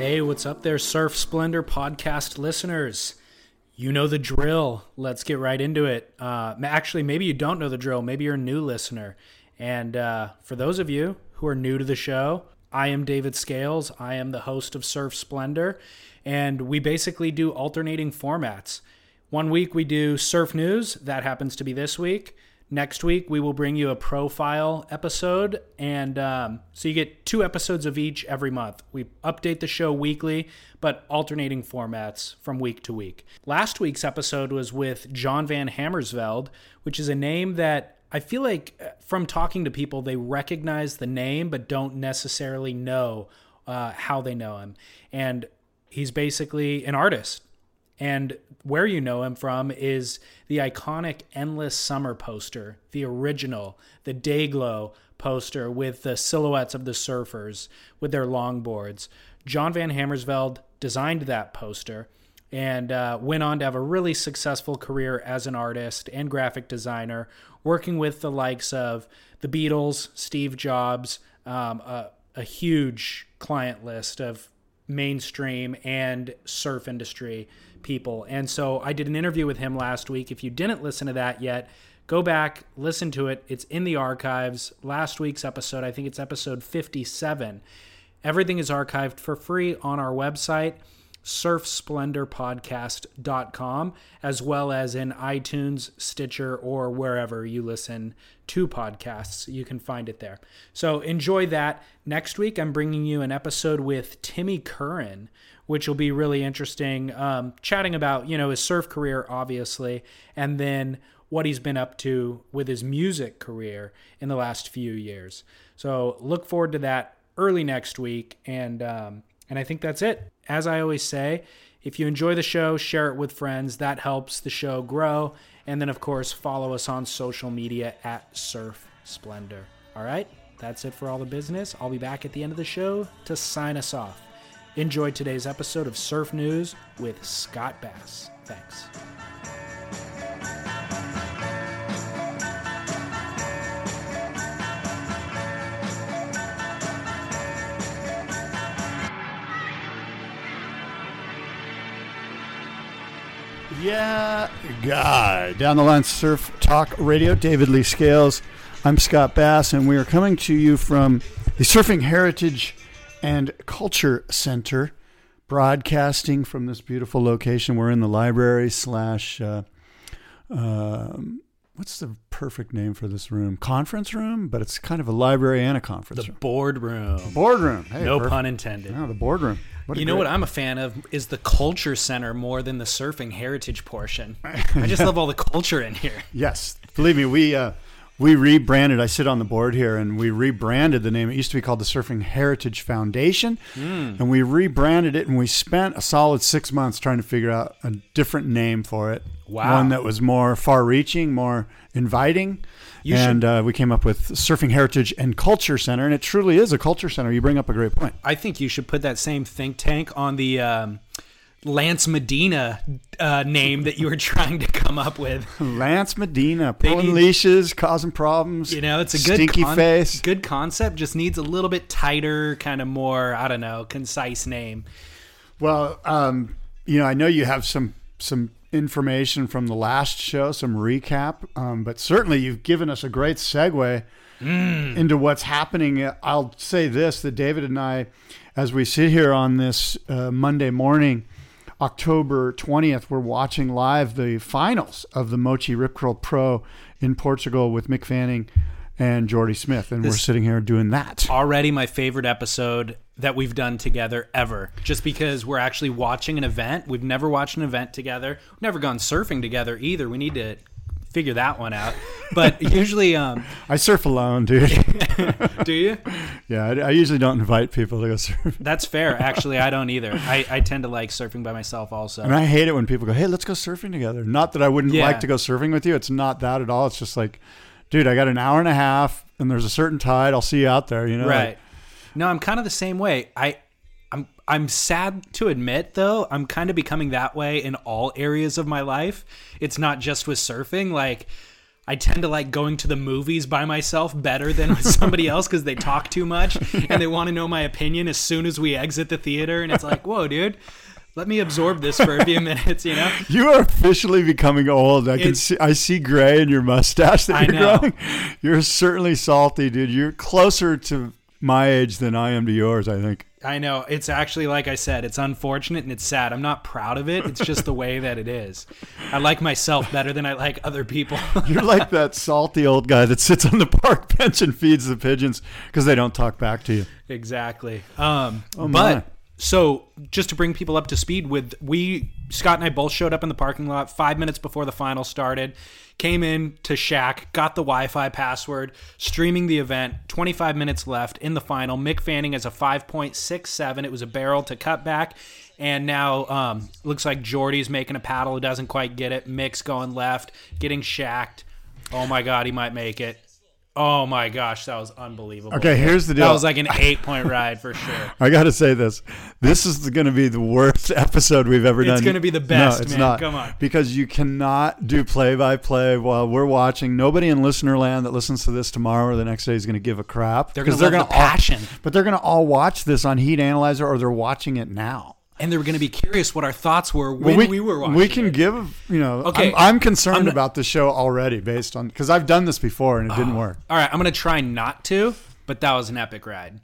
Hey, what's up there, Surf Splendor podcast listeners? You know the drill. Let's get right into it. Uh, actually, maybe you don't know the drill. Maybe you're a new listener. And uh, for those of you who are new to the show, I am David Scales. I am the host of Surf Splendor. And we basically do alternating formats. One week we do surf news. That happens to be this week. Next week, we will bring you a profile episode. And um, so you get two episodes of each every month. We update the show weekly, but alternating formats from week to week. Last week's episode was with John Van Hamersveld, which is a name that I feel like uh, from talking to people, they recognize the name, but don't necessarily know uh, how they know him. And he's basically an artist. And where you know him from is the iconic Endless Summer poster, the original, the Dayglow poster with the silhouettes of the surfers with their longboards. John Van Hamersveld designed that poster and uh, went on to have a really successful career as an artist and graphic designer, working with the likes of the Beatles, Steve Jobs, um, a, a huge client list of mainstream and surf industry people. And so I did an interview with him last week. If you didn't listen to that yet, go back, listen to it. It's in the archives. Last week's episode, I think it's episode 57. Everything is archived for free on our website, surfsplendorpodcast.com, as well as in iTunes, Stitcher, or wherever you listen to podcasts. You can find it there. So enjoy that. Next week, I'm bringing you an episode with Timmy Curran, which will be really interesting, um, chatting about, you know, his surf career, obviously, and then what he's been up to with his music career in the last few years. So look forward to that early next week, and um, and I think that's it. As I always say, if you enjoy the show, share it with friends. That helps the show grow. And then, of course, follow us on social media at Surf Splendor. All right, that's it for all the business. I'll be back at the end of the show to sign us off. Enjoy today's episode of Surf News with Scott Bass. Thanks. Yeah, God. Down the line, Surf Talk Radio. David Lee Scales. I'm Scott Bass, and we are coming to you from the Surfing Heritage and Culture Center, broadcasting from this beautiful location. We're in the library slash. Uh, um, what's the perfect name for this room? Conference room, but it's kind of a library and a conference The room. boardroom. Boardroom. Hey, no perfect. pun intended. No, the boardroom. What you know what I'm a fan of is the culture center more than the surfing heritage portion. I just love all the culture in here. Yes, believe me, we uh, we rebranded. I sit on the board here, and we rebranded the name. It used to be called the Surfing Heritage Foundation, and we rebranded it. And we spent a solid six months trying to figure out a different name for it. Wow. one that was more far-reaching, more inviting. You and should- uh, we came up with Surfing Heritage and Culture Center, and it truly is a culture center. You bring up a great point. I think you should put that same think tank on the um, Lance Medina uh, name that you were trying to come up with. Lance Medina pulling need- leashes, causing problems. You know, it's a good stinky con- face. Good concept, just needs a little bit tighter, kind of more, I don't know, concise name. Well, um, you know, I know you have some some information from the last show, some recap, um, but certainly you've given us a great segue into what's happening. I'll say this: that David and I, as we sit here on this uh, Monday morning, October twentieth, we're watching live the finals of the Moche Rip Curl Pro in Portugal with Mick Fanning and Jordy Smith, and we're sitting here doing that. already my favorite episode that we've done together ever. Just because we're actually watching an event. We've never watched an event together. We've never gone surfing together either. We need to figure that one out. But usually, um, I surf alone, dude. do you? yeah, I, I usually don't invite people to go surf. That's fair. Actually, I don't either. I, I tend to like surfing by myself also. And I hate it when people go, "Hey, let's go surfing together." Not that I wouldn't Yeah. like to go surfing with you. It's not that at all. It's just like, dude, I got an hour and a half, and there's a certain tide. I'll see you out there. You know, Right. No, I'm kind of the same way. I I'm sad to admit though, I'm kind of becoming that way in all areas of my life. It's not just with surfing. Like I tend to like going to the movies by myself better than with somebody else because they talk too much and they want to know my opinion as soon as we exit the theater. And it's like, whoa, dude, let me absorb this for a few minutes, you know? You are officially becoming old. I can see. I see gray in your mustache that I you're know. growing. You're certainly salty, dude. You're closer to my age than I am to yours. I think. I know. It's actually, like I said, it's unfortunate and it's sad. I'm not proud of it. It's just the way that it is. I like myself better than I like other people. You're like that salty old guy that sits on the park bench and feeds the pigeons because they don't talk back to you. exactly. Um, Oh, my. but so just to bring people up to speed with we Scott and I both showed up in the parking lot five minutes before the final started. Came in to SHACC, got the Wi-Fi password, streaming the event. 25 minutes left in the final. Mick Fanning has a 5.67. It was a barrel to cut back. And now um, looks like Jordy's making a paddle who doesn't quite get it. Mick's going left, getting shacked. Oh my God, he might make it. Oh my gosh, that was unbelievable. Okay, here's the deal. That was like an eight point ride for sure. I got to say this. This is going to be the worst episode we've ever done. It's gonna be the best, No, it's man. not. Come on. Because you cannot do play by play while we're watching. Nobody in listener land that listens to this tomorrow or the next day is going to give a crap. They're gonna 'Cause love gonna the passion. All, but they're going to all watch this on Heat Analyzer or they're watching it now. And they were going to be curious what our thoughts were when we, were watching. We can it. give, you know, Okay, I'm, I'm concerned I'm not- about the show already based on, because I've done this before and it didn't work. All right, I'm going to try not to, but that was an epic ride.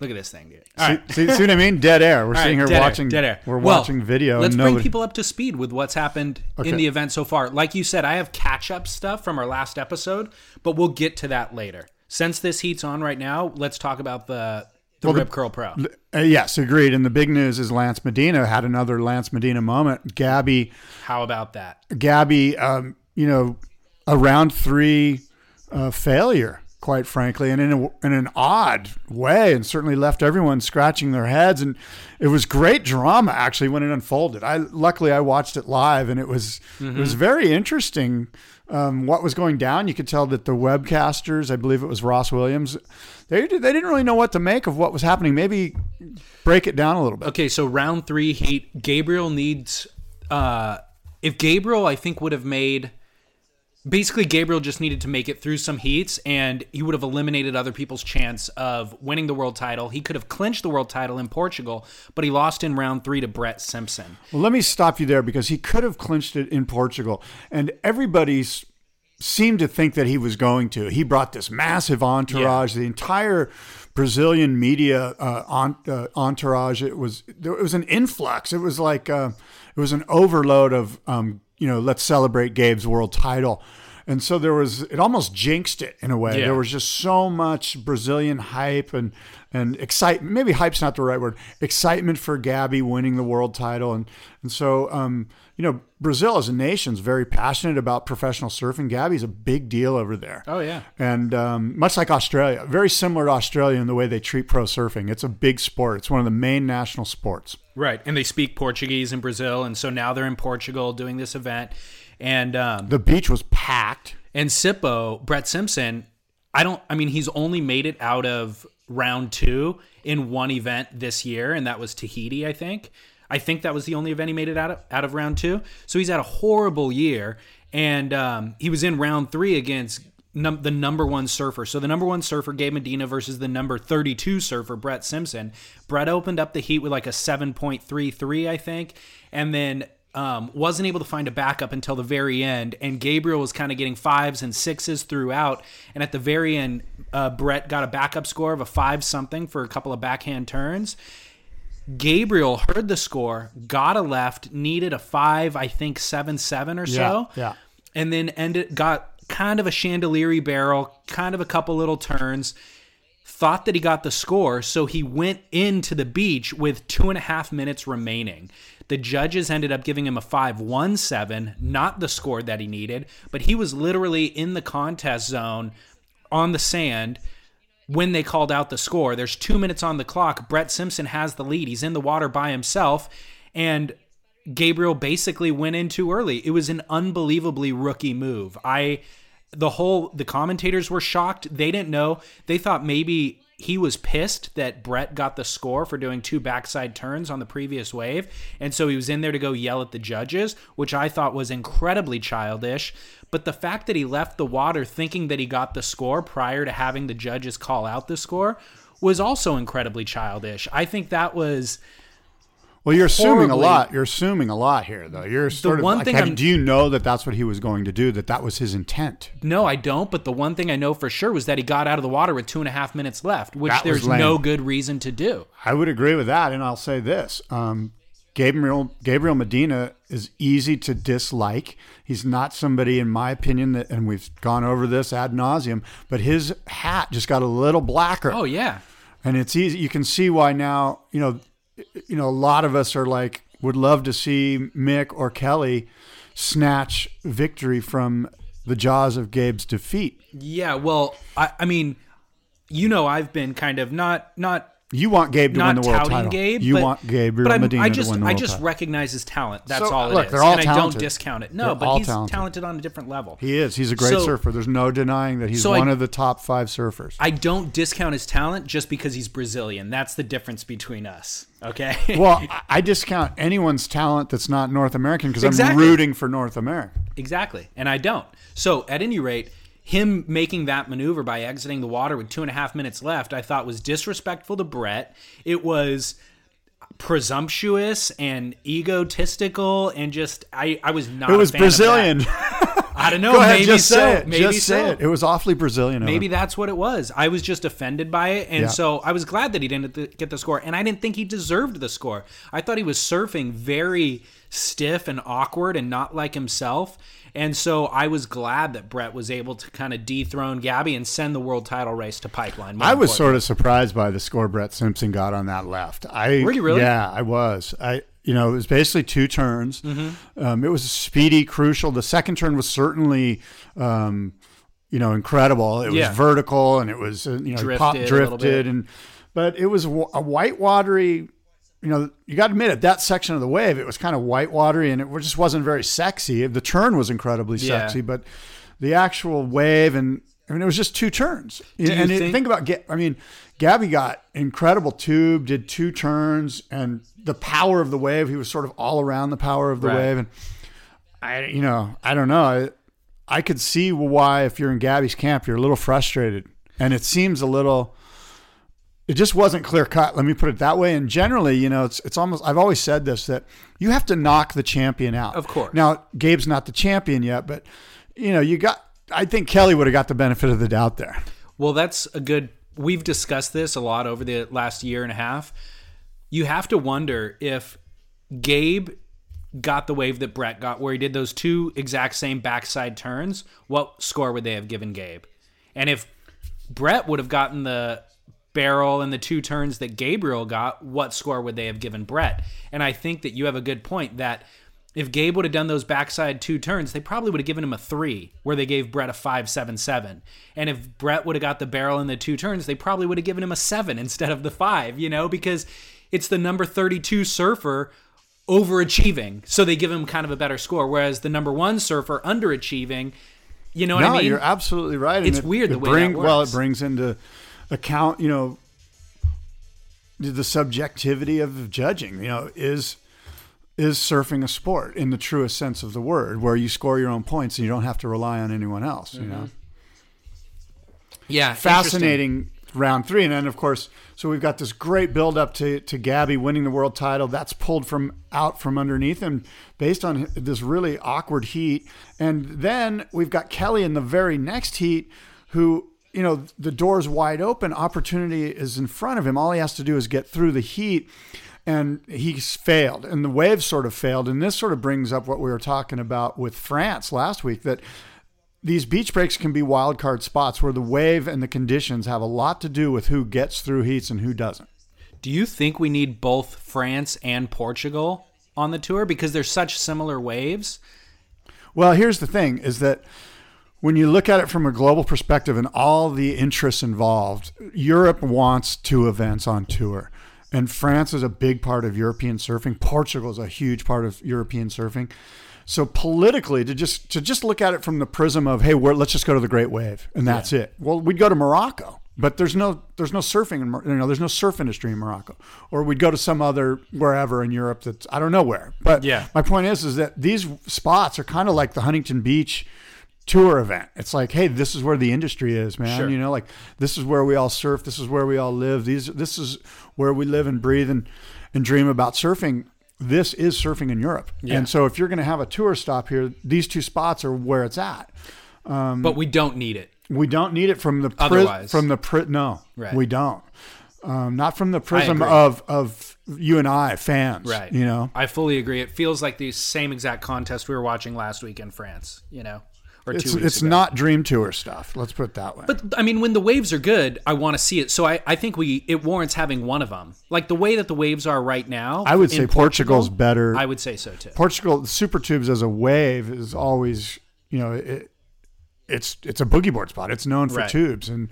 Look at this thing, dude. All See, right. see, see what I mean? Dead air. We're All sitting right, here dead air, watching. dead air. We're Well, watching video. Let's and bring people up to speed with what's happened Okay. in the event so far. Like you said, I have catch up stuff from our last episode, but we'll get to that later. Since this heat's on right now, let's talk about the the Well, the- Rip Curl Pro. Uh, yes, agreed. And the big news is Lance Medina had another Lance Medina moment. Gabby, How about that? Gabby, um, you know, a round three uh, failure, quite frankly, and in, a, in an odd way, and certainly left everyone scratching their heads. And it was great drama actually when it unfolded. I luckily I watched it live, and it was it was very interesting. Um, what was going down? You could tell that the webcasters, I believe it was Ross Williams, they they didn't really know what to make of what was happening. Maybe break it down a little bit. Okay, so round three heat. Gabriel needs. Uh, if Gabriel, I think, would have made. Basically, Gabriel just needed to make it through some heats, and he would have eliminated other people's chance of winning the world title. He could have clinched the world title in Portugal, but he lost in round three to Brett Simpson. Well, let me stop you there because he could have clinched it in Portugal, and everybody's seemed to think that he was going to. He brought this massive entourage, the entire Brazilian media uh, on, uh, entourage. It was there was an influx. It was like uh, it was an overload of um, you know let's celebrate Gabe's world title. And so there was, it almost jinxed it in a way. Yeah. There was just so much Brazilian hype and, and excitement. Maybe hype's not the right word. Excitement for Gabby winning the world title. And, and so, um, you know, Brazil as a nation is very passionate about professional surfing. Gabby's a big deal over there. Oh, yeah. And um, much like Australia, very similar to Australia in the way they treat pro surfing. It's a big sport. It's one of the main national sports. Right, and they speak Portuguese in Brazil, and so now they're in Portugal doing this event, and um, The beach was packed. And Simpo, Brett Simpson, I don't I mean he's only made it out of round 2 in one event this year and that was Tahiti, I think. I think that was the only event he made it out of out of round 2. So he's had a horrible year and um, he was in round 3 against num- the number 1 surfer. So the number 1 surfer Gabe Medina versus the number 32 surfer Brett Simpson. Brett opened up the heat with like a 7.33 I think and then um, wasn't able to find a backup until the very end, and Gabriel was kind of getting fives and sixes throughout. And at the very end, uh, Brett got a backup score of a five something for a couple of backhand turns. Gabriel heard the score, got a left, needed a five, I think seven seven or so, Yeah, yeah. and then ended got kind of a chandelier barrel, kind of a couple little turns. Thought that he got the score, so he went into the beach with two and a half minutes remaining. The judges ended up giving him a 5 1 7, not the score that he needed, but he was literally in the contest zone on the sand when they called out the score. There's two minutes on the clock. Brett Simpson has the lead. He's in the water by himself. And Gabriel basically went in too early. It was an unbelievably rookie move. I the whole the commentators were shocked. They didn't know. They thought maybe he was pissed that Brett got the score for doing two backside turns on the previous wave. And so he was in there to go yell at the judges, which I thought was incredibly childish. But the fact that he left the water thinking that he got the score prior to having the judges call out the score was also incredibly childish. I think that was Well, you're assuming a lot. You're assuming a lot here, though. You're sort of one like, thing have- do you know that that's what he was going to do? That that was his intent? No, I don't. But the one thing I know for sure was that he got out of the water with two and a half minutes left, which That there's no good reason to do. I would agree with that, and I'll say this: um, Gabriel Gabriel Medina is easy to dislike. He's not somebody, in my opinion, that, and we've gone over this ad nauseum. But his hat just got a little blacker. Oh yeah, and it's easy. You can see why now. You know, you know, a lot of us are like would love to see Mick or Kelly snatch victory from the jaws of Gabe's defeat. yeah. Well, I, I mean, you know, I've been kind of not not You want Gabe to win the world touting title. Gabe. you but, want Gabriel but I'm- Medina I just to win the I world just title. recognize his talent. That's So, all it is. look, they're all and I don't talented. discount it. No, They're but all he's talented. talented. on a different level. He is. He's a great So- surfer. There's no denying that he's So I- one of the top five surfers. I don't discount his talent just because he's Brazilian. That's the difference between us. Okay. well, I- I discount anyone's talent that's not North American because Exactly. I'm rooting for North America. Exactly. And I don't. So at any rate, him making that maneuver by exiting the water with two and a half minutes left, I thought was disrespectful to Brett. It was presumptuous and egotistical and just I, I was not It was Brazilian. I don't know, Go ahead, maybe just so. say it. Maybe just say it. It was awfully Brazilian. Maybe that's what it was. I was just offended by it, and Yeah. so I was glad that he didn't get the score. And I didn't think he deserved the score. I thought he was surfing very stiff and awkward and not like himself. And so I was glad that Brett was able to kind of dethrone Gabby and send the world title race to Pipeline. I was sort of surprised by the score Brett Simpson got on that left. I Were you really? Yeah, I was. I you know it was basically two turns. Mm-hmm. Um, it was speedy, crucial. The second turn was certainly. Um, you know, incredible. It Yeah. was vertical and it was, uh, you know, Drifted pop a drifted bit. and, but it was a white watery, you know, you got to admit it, that section of the wave, it was kind of white watery and it just wasn't very sexy. The turn was incredibly Yeah. sexy, but the actual wave and, I mean, it was just two turns. you and think- think about, I mean, Gabby got incredible tube, did two turns, and the power of the wave. He was sort of all around the power of the Right. wave, and I, you know, I don't know. I, I could see why if you're in Gabby's camp, you're a little frustrated, and it seems a little. It just wasn't clear cut. Let me put it that way. And generally, you know, it's it's almost. I've always said this that you have to knock the champion out. Of course. Now, Gabe's not the champion yet, but you know, you got. I think Kelly would have got the benefit of the doubt there. Well, that's a good. We've discussed this a lot over the last year and a half. You have to wonder if Gabe got the wave that Brett got, where he did those two exact same backside turns. What score would they have given Gabe? And if Brett would have gotten the barrel and the two turns that Gabriel got, what score would they have given Brett? And I think that you have a good point that if Gabe would have done those backside two turns, they probably would have given him a three, where they gave Brett a five seven seven. And if Brett would have got the barrel in the two turns, they probably would have given him a seven instead of the five, you know, because it's the number 32 surfer overachieving. So they give him kind of a better score. Whereas the number one surfer underachieving, you know what no, I mean? No, you're absolutely right. It's it, weird the it way bring, Well, it brings into account, you know, the subjectivity of judging. You know, is is surfing a sport in the truest sense of the word, where you score your own points and you don't have to rely on anyone else. You know, mm-hmm. yeah. fascinating round three, and then of course, so we've got this great build up to to Gabby winning the world title. That's pulled from out from underneath him based on this really awkward heat, and then we've got Kelly in the very next heat, who you know the door's wide open, opportunity is in front of him. All he has to do is get through the heat. And he's failed, and the wave sort of failed. And this sort of brings up what we were talking about with France last week that these beach breaks can be wild card spots where the wave and the conditions have a lot to do with who gets through heats and who doesn't. Do you think we need both France and Portugal on the tour because they're such similar waves? Well, here's the thing is that when you look at it from a global perspective and all the interests involved, Europe wants two events on tour. And France is a big part of European surfing. Portugal is a huge part of European surfing. So politically, to just to just look at it from the prism of hey, we're, let's just go to the Great Wave and that's it. Well, we'd go to Morocco, but there's no there's no surfing in you know there's no surf industry in Morocco, or we'd go to some other wherever in Europe that's I don't know where. But Yeah. my point is is that these spots are kind of like the Huntington Beach tour event. It's like, hey, this is where the industry is, man. Sure. You know, like this is where we all surf. This is where we all live. These, this is where we live and breathe and and dream about surfing. This is surfing in Europe, Yeah. and so if you're going to have a tour stop here, these two spots are where it's at. but we don't need it. We don't need it from the pri- Otherwise. from the pri- no, Right. we don't. Um, not from the prism of of you and I fans, Right. You know, I fully agree. It feels like the same exact contest we were watching last week in France, you know, or two it's it's not dream tour stuff. Let's put it that way. But I mean, when the waves are good, I want to see it. So I, I think we it warrants having one of them. Like the way that the waves are right now. I would say Portugal's better. I would say so too. Portugal super tubes as a wave is always you know it, it's it's a boogie board spot. It's known for Right. tubes and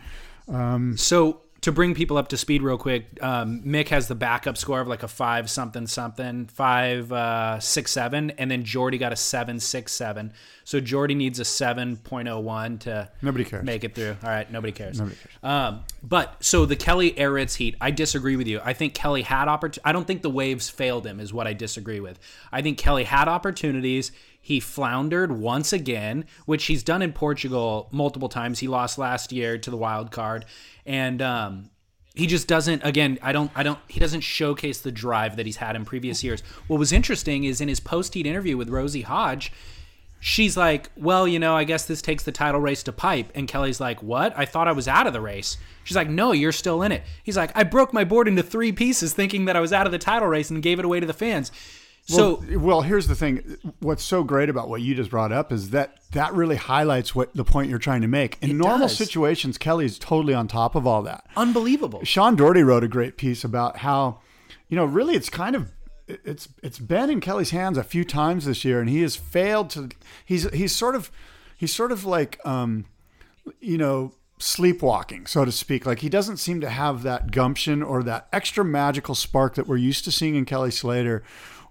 Um, So to bring people up to speed real quick, um, Mick has the backup score of like a five something something, five uh, six seven, and then Jordy got a seven six seven. So Jordy needs a seven point oh one to Nobody cares. make it through. All right, nobody cares. Nobody cares. Um, but so the Kelly Aritz heat, I disagree with you. I think Kelly had opportunity. I don't think the waves failed him, is what I disagree with. I think Kelly had opportunities. He floundered once again, which he's done in Portugal multiple times. He lost last year to the wild card, and um, he just doesn't. Again, I don't. I don't. He doesn't showcase the drive that he's had in previous years. What was interesting is in his post heat interview with Rosie Hodge she's like, well, you know, I guess this takes the title race to pipe. And Kelly's like, what? I thought I was out of the race. She's like, no, you're still in it. He's like, I broke my board into three pieces thinking that I was out of the title race and gave it away to the fans. So, well, well, here's the thing. What's so great about what you just brought up is that that really highlights what the point you're trying to make. In normal does. situations, Kelly's totally on top of all that. unbelievable. Sean Doherty wrote a great piece about how, you know, really it's kind of it's it's been in Kelly's hands a few times this year, and he has failed to. He's he's sort of he's sort of like um, you know sleepwalking, so to speak. Like he doesn't seem to have that gumption or that extra magical spark that we're used to seeing in Kelly Slater.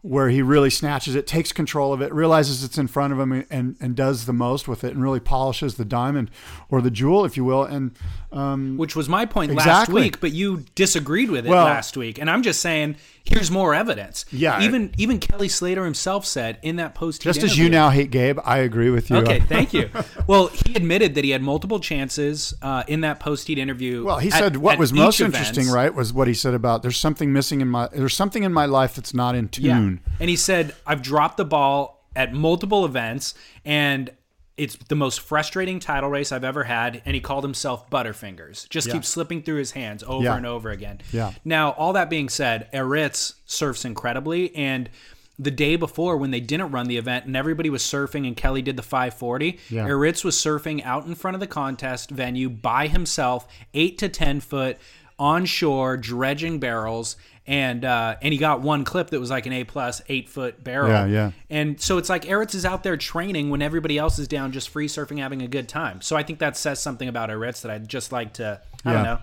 Where he really snatches it, takes control of it, realizes it's in front of him, and and does the most with it, and really polishes the diamond or the jewel, if you will. And um, Which was my point last week, but you disagreed with it Well- last week. And I'm just saying, here's more evidence. Yeah. Even even Kelly Slater himself said in that post just as you now hate Gabe, I agree with you. Okay, thank you. Well, he admitted that he had multiple chances uh, in that post heat interview. Well, he at- said what was most event. interesting, right, was what he said about there's something missing in my there's something in my life that's not in Yeah. tune. And he said, I've dropped the ball at multiple events, and it's the most frustrating title race I've ever had. And he called himself Butterfingers. Just keeps slipping through his hands over Yeah. and over again. Yeah. Now, all that being said, Aritz surfs incredibly. And the day before, when they didn't run the event and everybody was surfing and Kelly did the 540, Yeah. Aritz was surfing out in front of the contest venue by himself, eight to 10 foot onshore, dredging barrels. And uh, and he got one clip that was like an A plus eight foot barrel. Yeah, yeah. And so it's like Aritz is out there training when everybody else is down, just free surfing, having a good time. So I think that says something about Aritz that I'd just like to, I don't know,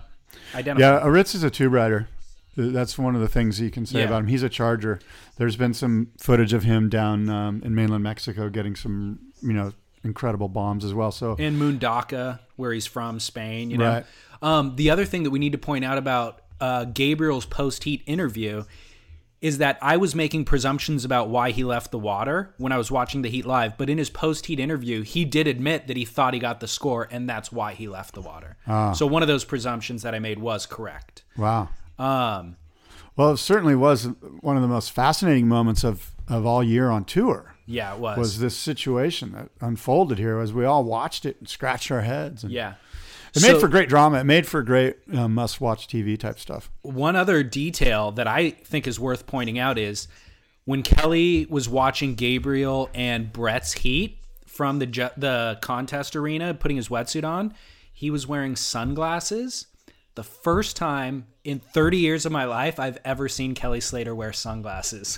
identify. Yeah, Aritz is a tube rider. That's one of the things you can say Yeah. about him. He's a charger. There's been some footage of him down um, in mainland Mexico getting some, you know, incredible bombs as well. So in Mundaka, where he's from, Spain. You know, Right. um, the other thing that we need to point out about uh, Gabriel's post heat interview is that I was making presumptions about why he left the water when I was watching the Heat live, but in his post heat interview, he did admit that he thought he got the score, and that's why he left the water. So one of those presumptions that I made was correct. wow. Um, Well, it certainly was one of the most fascinating moments of, of all year on tour. yeah, it was. Was this situation that unfolded here as we all watched it and scratched our heads? And yeah. It made So- for great drama. It made for great uh, must-watch TV type stuff. One other detail that I think is worth pointing out is when Kelly was watching Gabriel and Brett's heat, from the ju- the contest arena, putting his wetsuit on, he was wearing sunglasses. The first time in 30 years of my life I've ever seen Kelly Slater wear sunglasses.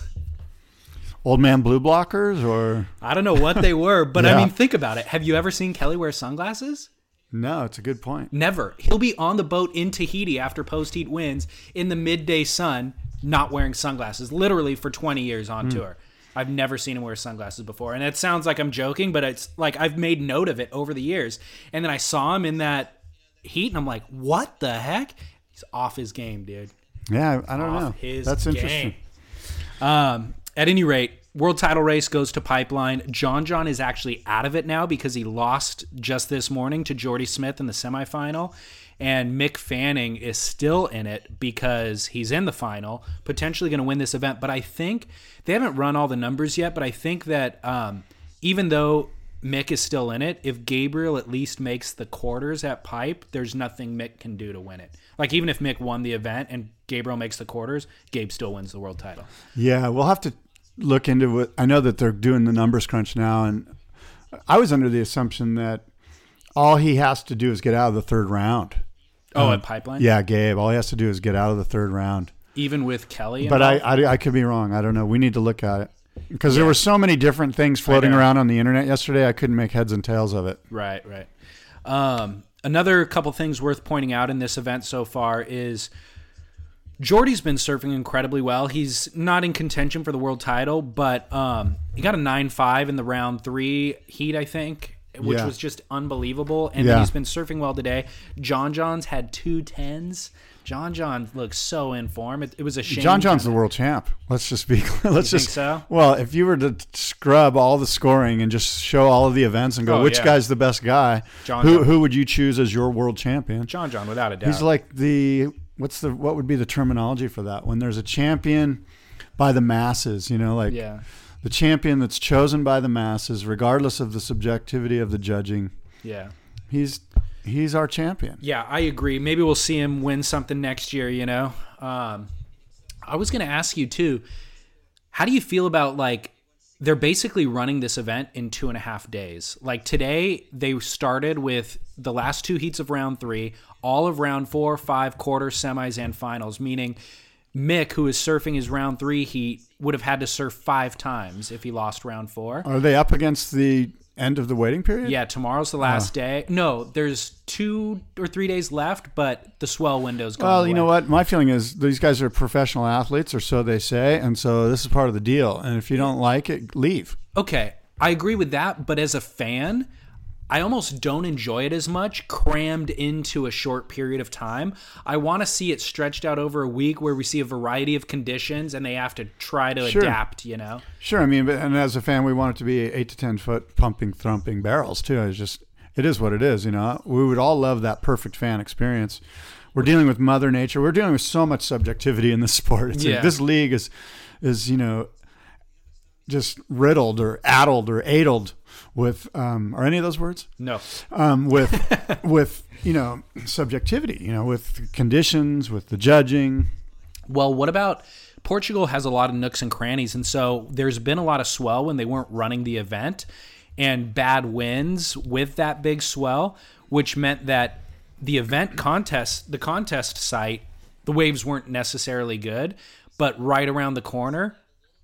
Old man blue blockers or I don't know what they were, but I mean, think about it. Have you ever seen Kelly wear sunglasses? No? It's a good point. Never. He'll be on the boat in Tahiti after post heat wins in the midday sun, not wearing sunglasses, literally for 20 years on tour. I've never seen him wear sunglasses before. And it sounds like I'm joking, but it's like I've made note of it over the years. And then I saw him in that heat, and I'm like, what the heck? He's off his game, dude. Yeah, I don't Off know. his That's game. interesting. Um, at any rate, world title race goes to Pipeline. John John is actually out of it now because he lost just this morning to Jordy Smith in the semifinal. And Mick Fanning is still in it because he's in the final, potentially going to win this event. But I think they haven't run all the numbers yet. But I think that um, even though Mick is still in it, if Gabriel at least makes the quarters at Pipe, there's nothing Mick can do to win it. Like even if Mick won the event and Gabriel makes the quarters, Gabe still wins the world title. Yeah, we'll have to look into it. I know that they're doing the numbers crunch now, and I was under the assumption that all he has to do is get out of the third round. Oh, at Pipeline? Yeah, Gabe. All he has to do is get out of the third round. Even with Kelly? But I. I, I could be wrong. I don't know. We need to look at it because there were so many different things floating around on the internet yesterday. I couldn't make heads and tails of it. Right, right. Um, another couple things worth pointing out in this event so far is Jordy's been surfing incredibly well. He's not in contention for the world title, but um, he got a 9 5 in the round three heat, I think, which Yeah. was just unbelievable. And Yeah. he's been surfing well today. John John's had two tens. John John looks so in form. It, it was a shame. John John's the world champ. Let's just be. clear. Let's just. so? Well, if you were to scrub all the scoring and just show all of the events and go, Oh, which yeah. guy's the best guy? John who John. who would you choose as your world champion? John John, without a doubt. He's like the what's the what would be the terminology for that when there's a champion by the masses, you know, like yeah. the champion that's chosen by the masses, regardless of the subjectivity of the judging. Yeah. He's he's our champion. Yeah, I agree. Maybe we'll see him win something next year, you know? Um, I was going to ask you, too, how do you feel about like they're basically running this event in two and a half days? Like today, they started with the last two heats of round three, all of round four, five, quarter, semis, and finals, meaning. Mick, who is surfing his round three heat, would have had to surf five times if he lost round four. Are they up against the end of the waiting period? Yeah, tomorrow's the last day. No, there's two or three days left, but the swell window's gone. Well, you know what? My feeling is these guys are professional athletes, or so they say, and so this is part of the deal. And if you don't like it, leave. Okay, I agree with that, but as a fan, I almost don't enjoy it as much crammed into a short period of time. I want to see it stretched out over a week where we see a variety of conditions and they have to try to Sure. adapt, you know? Sure, I mean, but, and as a fan, we want it to be eight to ten foot pumping, thumping barrels too. It's just, it is what it is. You know, we would all love that perfect fan experience. We're dealing with Mother Nature. We're dealing with so much subjectivity in this sport. It's like Yeah. this league is, is you know, just riddled or addled or addled with, um, are any of those words? No. um, with with you know subjectivity, you know, with conditions, with the judging. Well, what about Portugal has a lot of nooks and crannies, and so there's been a lot of swell when they weren't running the event, and bad winds with that big swell, which meant that the event contest, the contest site, the waves weren't necessarily good, but right around the corner,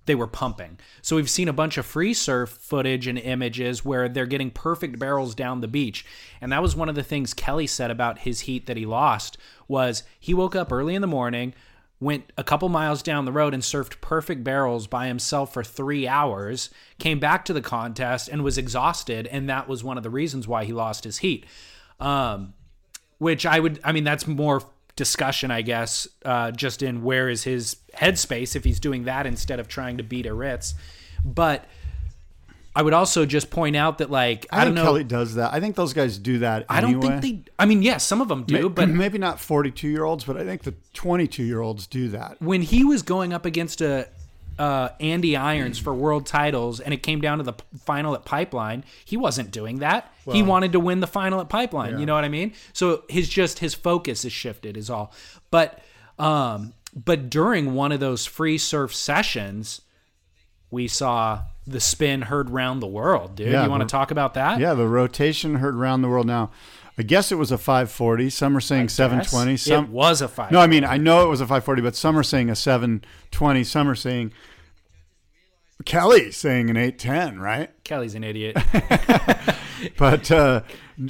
they were pumping. So we've seen a bunch of free surf footage and images where they're getting perfect barrels down the beach. And that was one of the things Kelly said about his heat that he lost was he woke up early in the morning, went a couple miles down the road and surfed perfect barrels by himself for 3 hours, came back to the contest and was exhausted and that was one of the reasons why he lost his heat. Um which I would, I mean, that's more discussion, I guess, uh, just in where is his headspace if he's doing that instead of trying to beat Aritz. But I would also just point out that, like, I, I, don't think know. Kelly does that. I think those guys do that. I don't think they, I mean, yes, some of them do, May- but maybe not forty-two year olds, but I think the twenty-two year olds do that. when he was going up against a uh, Andy Irons for world titles, and it came down to the final at Pipeline, he wasn't doing that. he wanted to win the final at Pipeline. You know what I mean? So his just his focus is shifted, is all. But um, but during one of those free surf sessions, we saw the spin heard round the world, dude. Yeah, you want to talk about that? Yeah, the rotation heard round the world now. I guess it was a 540. Some are saying 720. Yes, Some it was a five. No, I mean I know it was a 540, but some are saying a 720. Some are saying Kelly saying an 810, right? Kelly's an idiot. But uh,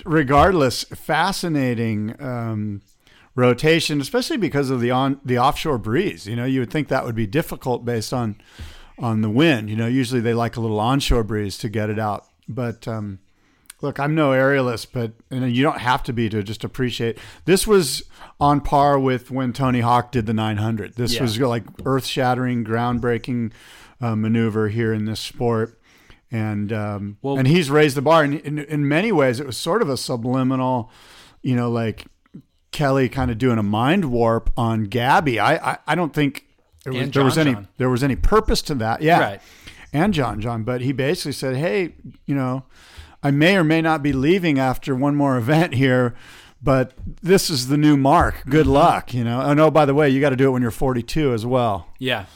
regardless, fascinating um, rotation, especially because of the on the offshore breeze. You know, you would think that would be difficult based on on the wind. You know, usually they like a little onshore breeze to get it out. But um, look, I'm no aerialist, but and you don't have to be to just appreciate. This was on par with when Tony Hawk did the 900. This Yeah. was like earth shattering, groundbreaking uh, maneuver here in this sport. And um, Well- and he's raised the bar. And in, in many ways, it was sort of a subliminal, you know, like Kelly kind of doing a mind warp on Gabby. I I, I don't think there was, there was any John. there was any purpose to that. Yeah, Right. and John John. But he basically said, hey, you know, I may or may not be leaving after one more event here. But this is the new mark. Good Mm-hmm. luck, you know. Oh no, by the way, you got to do it when you're 42 as well. Yeah.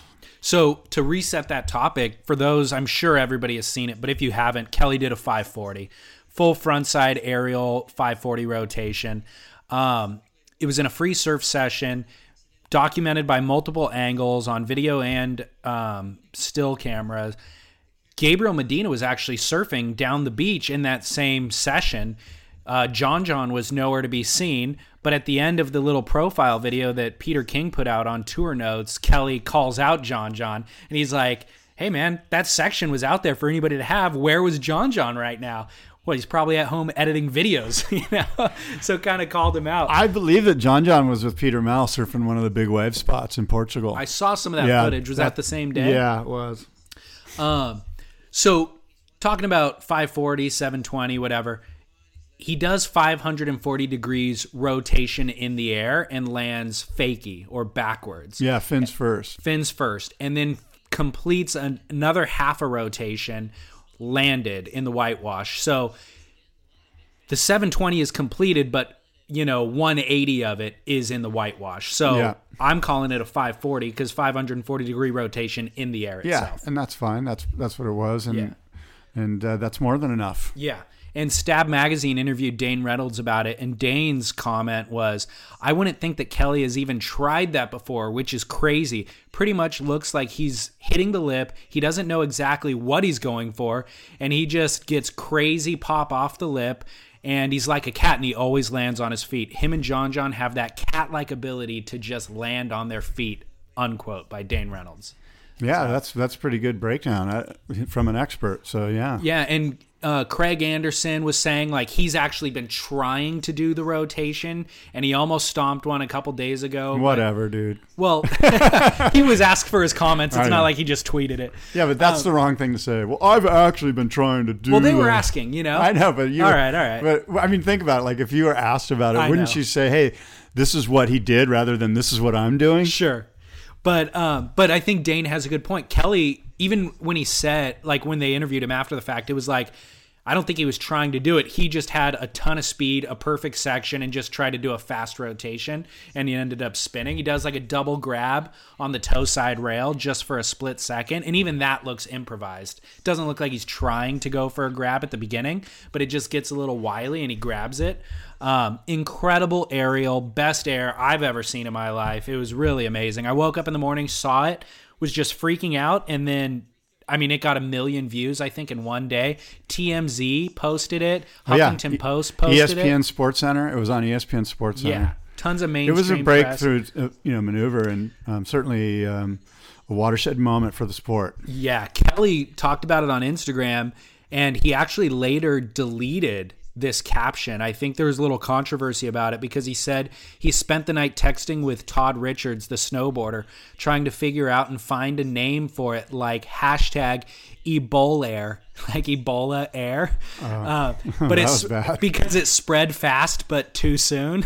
So to reset that topic, for those, I'm sure everybody has seen it, but if you haven't, Kelly did a 540, full frontside aerial 540 rotation. Um, it was in a free surf session, documented by multiple angles on video and um, still cameras. Gabriel Medina was actually surfing down the beach in that same session. Uh, John John was nowhere to be seen, but at the end of the little profile video that Peter King put out on tour notes, Kelly calls out John John and he's like, Hey man, that section was out there for anybody to have. Where was John John right now? Well, he's probably at home editing videos, you know? so kind of called him out. I believe that John John was with Peter Mel surfing one of the big wave spots in Portugal. I saw some of that Yeah, footage. Was that, that- the same day? Yeah, it was. Um, so talking about 540, 720, whatever, he does 540 degrees rotation in the air and lands fakie or backwards. Yeah, fins first. Fins first, and then completes an, another half a rotation landed in the whitewash. So the 720 is completed, but you know 180 of it is in the whitewash. So Yeah. I'm calling it a 540 because 540 degree rotation in the air itself. Yeah, itself. and that's fine. That's that's what it was, and Yeah. and uh, that's more than enough. Yeah. And Stab Magazine interviewed Dane Reynolds about it, and Dane's comment was, I wouldn't think that Kelly has even tried that before, which is crazy. Pretty much looks like he's hitting the lip. He doesn't know exactly what he's going for, and he just gets crazy pop off the lip. And he's like a cat, and he always lands on his feet. Him and John John have that cat like ability to just land on their feet, unquote, by Dane Reynolds. Yeah, that's that's pretty good breakdown uh, from an expert. So yeah, Yeah, and uh, Craig Anderson was saying like he's actually been trying to do the rotation, and he almost stomped one a couple days ago. but- whatever, dude. well, he was asked for his comments. It's not like he just tweeted it. Yeah, but that's the wrong thing to say. Well, I've actually been trying to do. Um, Well, they were asking, you know. I know, but you. All right, all right. But I mean, think about it. Like, if you were asked about it, I wouldn't know. you say, "Hey, this is what he did," rather than "This is what I'm doing"? Sure. But um, but I think Dane has a good point. Kelly, even when he said like when they interviewed him after the fact, it was like I don't think he was trying to do it. He just had a ton of speed, a perfect section, and just tried to do a fast rotation, and he ended up spinning. He does like a double grab on the toe side rail just for a split second, and even that looks improvised. Doesn't look like he's trying to go for a grab at the beginning, but it just gets a little wily and he grabs it. Um, incredible aerial, best air I've ever seen in my life. It was really amazing. I woke up in the morning, saw it, was just freaking out, and then I mean, it got a million views, I think, in one day. TMZ posted it. Oh, yeah. Huffington Post posted ESPN it. ESPN Sports Center. It was on ESPN Sports Center. Yeah, tons of mainstream. It was a breakthrough, uh, you know, maneuver, and um, certainly um, a watershed moment for the sport. Yeah, Kelly talked about it on Instagram, and he actually later deleted this caption. I think there was a little controversy about it because he said he spent the night texting with Todd Richards, the snowboarder, trying to figure out and find a name for it, like hashtag Ebola air, like Ebola air. Uh, but that it's because it spread fast but too soon.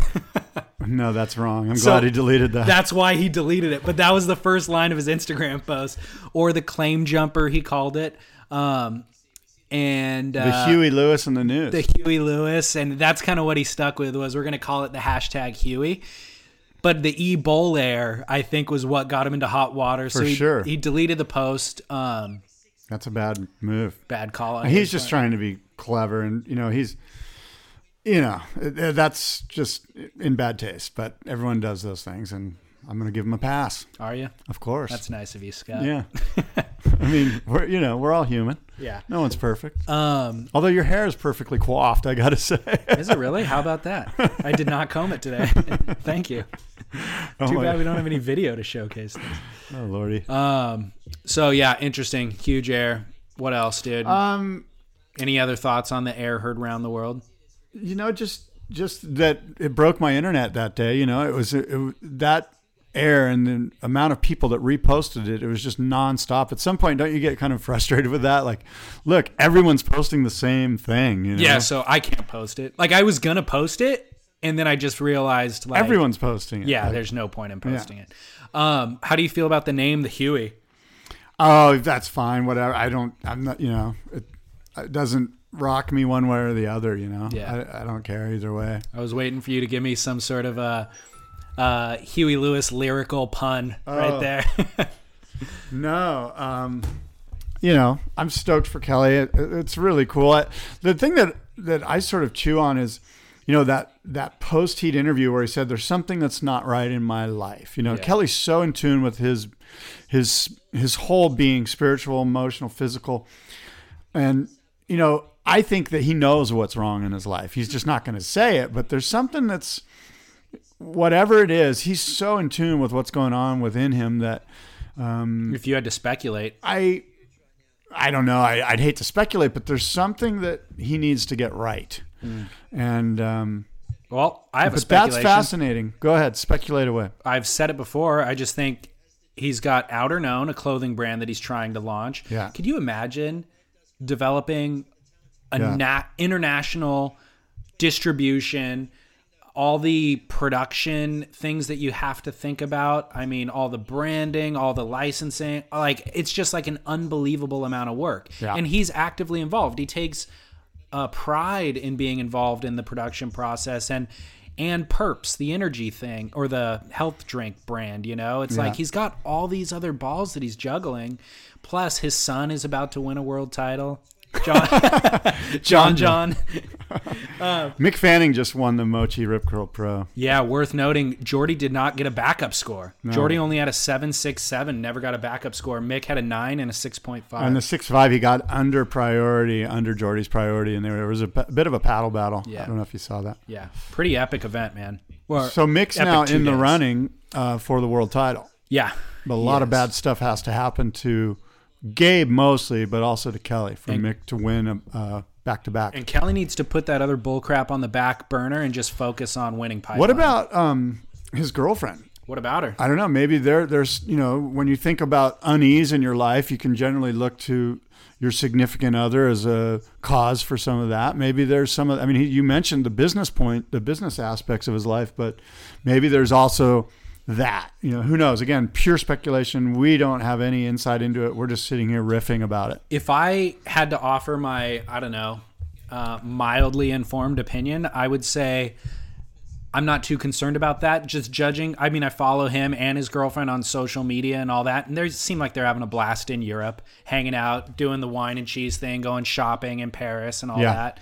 No, that's wrong. I'm So glad he deleted that. That's why he deleted it. But that was the first line of his Instagram post, or the claim jumper he called it. Um, and the uh, Huey Lewis and the news. the Huey Lewis, and that's kind of what he stuck with was we're going to call it the hashtag Huey. But the e air, I think, was what got him into hot water. So For he, sure. he deleted the post. Um, That's a bad move. Bad call. He's just trying to be clever, and you know he's, you know, that's just in bad taste. But everyone does those things, and I'm going to give him a pass. Are you? Of course. That's nice of you, Scott. yeah. I mean, we're you know we're all human. Yeah. No one's perfect. Um, Although your hair is perfectly coiffed, I got to say. is it really? How about that? I did not comb it today. Thank you. Oh Too my- bad we don't have any video to showcase this. Oh lordy. Um, so yeah, interesting. Huge air. What else, dude? Um, Any other thoughts on the air heard around the world? you know, just just that it broke my internet that day. You know, it was it, was- that air and the amount of people that reposted it. It was just nonstop. At some point, don't you get kind of frustrated with that? Like, look, everyone's posting the same thing. You know? Yeah, so I can't post it. Like I was gonna post it, and then I just realized like everyone's posting it. Yeah, Like, there's no point in posting it. Um, how do you feel about the name, the Huey? oh, that's fine. Whatever. I don't. I'm not. You know, it, it doesn't rock me one way or the other. You know. Yeah. I, I don't care either way. I was waiting for you to give me some sort of a uh, Huey Lewis lyrical pun right Oh. there. No, um, you know, I'm stoked for Kelly. It, it's really cool. I, the thing that that I sort of chew on is, you know, that that post heat interview where he said there's something that's not right in my life. You know, Yeah. Kelly's so in tune with his his his whole being, spiritual, emotional, physical, and you know, I think that he knows what's wrong in his life. He's just not going to say it, but there's something that's whatever it is. He's so in tune with what's going on within him that. Um, if you had to speculate, I I don't know. I, I'd hate to speculate, but there's something that he needs to get right. And um, well, I have a but that's fascinating. Go ahead, speculate away. I've said it before. I just think he's got Outerknown, a clothing brand that he's trying to launch. Yeah. Could you imagine developing a Yeah. na- international distribution, all the production things that you have to think about? I mean, all the branding, all the licensing. Like, it's just like an unbelievable amount of work. Yeah. And he's actively involved. He takes uh, pride in being involved in the production process and and perps the energy thing or the health drink brand you know it's like he's got all these other balls that he's juggling plus his son is about to win a world title john john john Mick Fanning just won the Moche Rip Curl Pro. yeah worth noting jordy did not get a backup score jordy only had a 767 never got a backup score mick had a 9 and a 6.5 On the six five, he got under priority, under Jordy's priority, and there was a p- bit of a paddle battle. Yeah. I don't know if you saw that. yeah pretty epic event man well, So Mick's now in the days. running uh, for the world title. yeah But a lot of bad stuff has to happen to Gabe mostly, but also to Kelly for And- Mick to win a back to back. And Kelly needs to put that other bullcrap on the back burner and just focus on winning pipeline. What about um, his girlfriend? what about her? I don't know. Maybe there, there's, you know, when you think about unease in your life, you can generally look to your significant other as a cause for some of that. Maybe there's some of, I mean, he, you mentioned the business point, the business aspects of his life, but maybe there's also that, you know, who knows? Again, pure speculation. We don't have any insight into it. We're just sitting here riffing about it. If I had to offer my, I don't know, uh, mildly informed opinion, I would say I'm not too concerned about that. Just judging, I mean, I follow him and his girlfriend on social media and all that, and they seem like they're having a blast in Europe, hanging out, doing the wine and cheese thing, going shopping in Paris and all Yeah. that.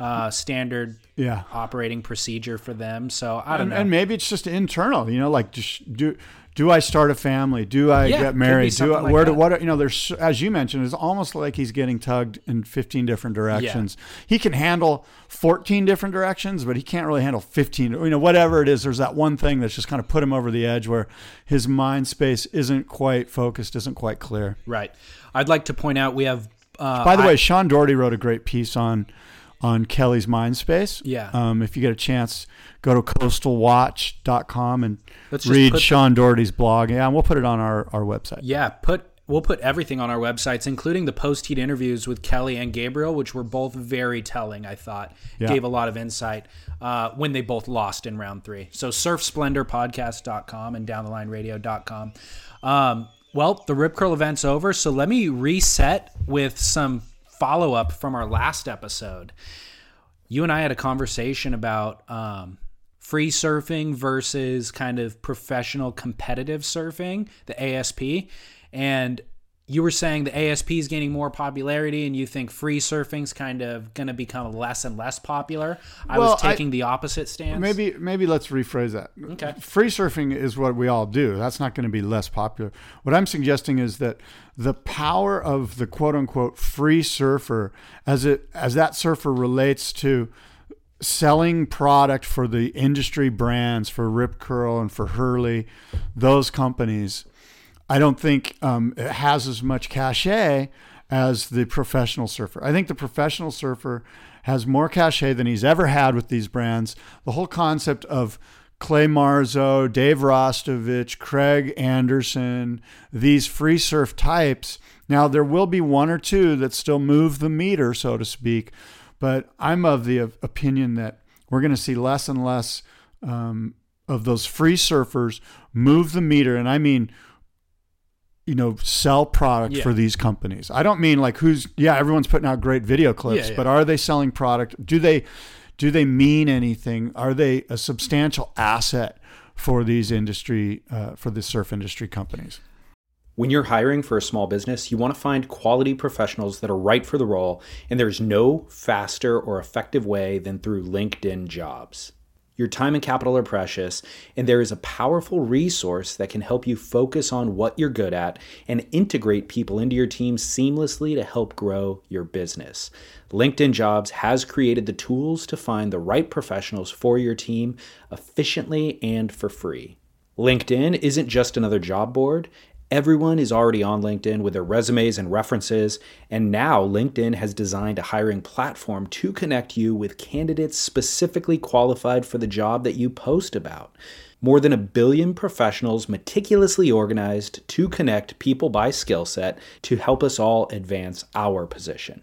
Uh, standard Yeah. operating procedure for them. So I don't And, know. and maybe it's just internal, you know, like just do do I start a family? Do I Yeah, get married? Do I, like where do what? are- You know, there's as you mentioned, it's almost like he's getting tugged in 15 different directions. He can handle 14 different directions, but he can't really handle 15. You know, whatever it is, there's that one thing that's just kind of put him over the edge where his mind space isn't quite focused, isn't quite clear. right. I'd like to point out we have. Uh, By the I- way, Sean Doherty wrote a great piece on on Kelly's mind space. Yeah. Um, if you get a chance, go to coastalwatch.com and Let's read Sean Doherty's blog. Yeah, and we'll put it on our, our website. Yeah, put we'll put everything on our websites, including the post heat interviews with Kelly and Gabriel, which were both very telling. I thought Yeah. gave a lot of insight uh, when they both lost in round three. So surfsplendorpodcast.com and downthelineradio.com. Um, well, the Rip Curl event's over, so let me reset with some follow up from our last episode. You and I had a conversation about um, free surfing versus kind of professional competitive surfing, the ASP. And you were saying the ASP is gaining more popularity, and you think free surfing's kind of going to become less and less popular. I Well, was I- taking the opposite stance. Maybe maybe let's rephrase that. Okay. Free surfing is what we all do. That's not going to be less popular. What I'm suggesting is that the power of the quote unquote free surfer as it as that surfer relates to selling product for the industry brands for Rip Curl and for Hurley, those companies, I don't think um, it has as much cachet as the professional surfer. I think the professional surfer has more cachet than he's ever had with these brands. The whole concept of Clay Marzo, Dave Rastovich, Craig Anderson, these free surf types. Now, there will be one or two that still move the meter, so to speak, but I'm of the opinion that we're going to see less and less um, of those free surfers move the meter. And I mean, you know, sell product Yeah. for these companies. I don't mean like who's yeah, everyone's putting out great video clips, Yeah, yeah. but are they selling product? Do they do they mean anything? Are they a substantial asset for these industry uh, for the surf industry companies? When you're hiring for a small business, you want to find quality professionals that are right for the role, and there's no faster or effective way than through LinkedIn jobs. Your time and capital are precious, and there is a powerful resource that can help you focus on what you're good at and integrate people into your team seamlessly to help grow your business. LinkedIn Jobs has created the tools to find the right professionals for your team efficiently and for free. LinkedIn isn't just another job board. Everyone is already on LinkedIn with their resumes and references, and now LinkedIn has designed a hiring platform to connect you with candidates specifically qualified for the job that you post about. More than a billion professionals meticulously organized to connect people by skill set to help us all advance our position.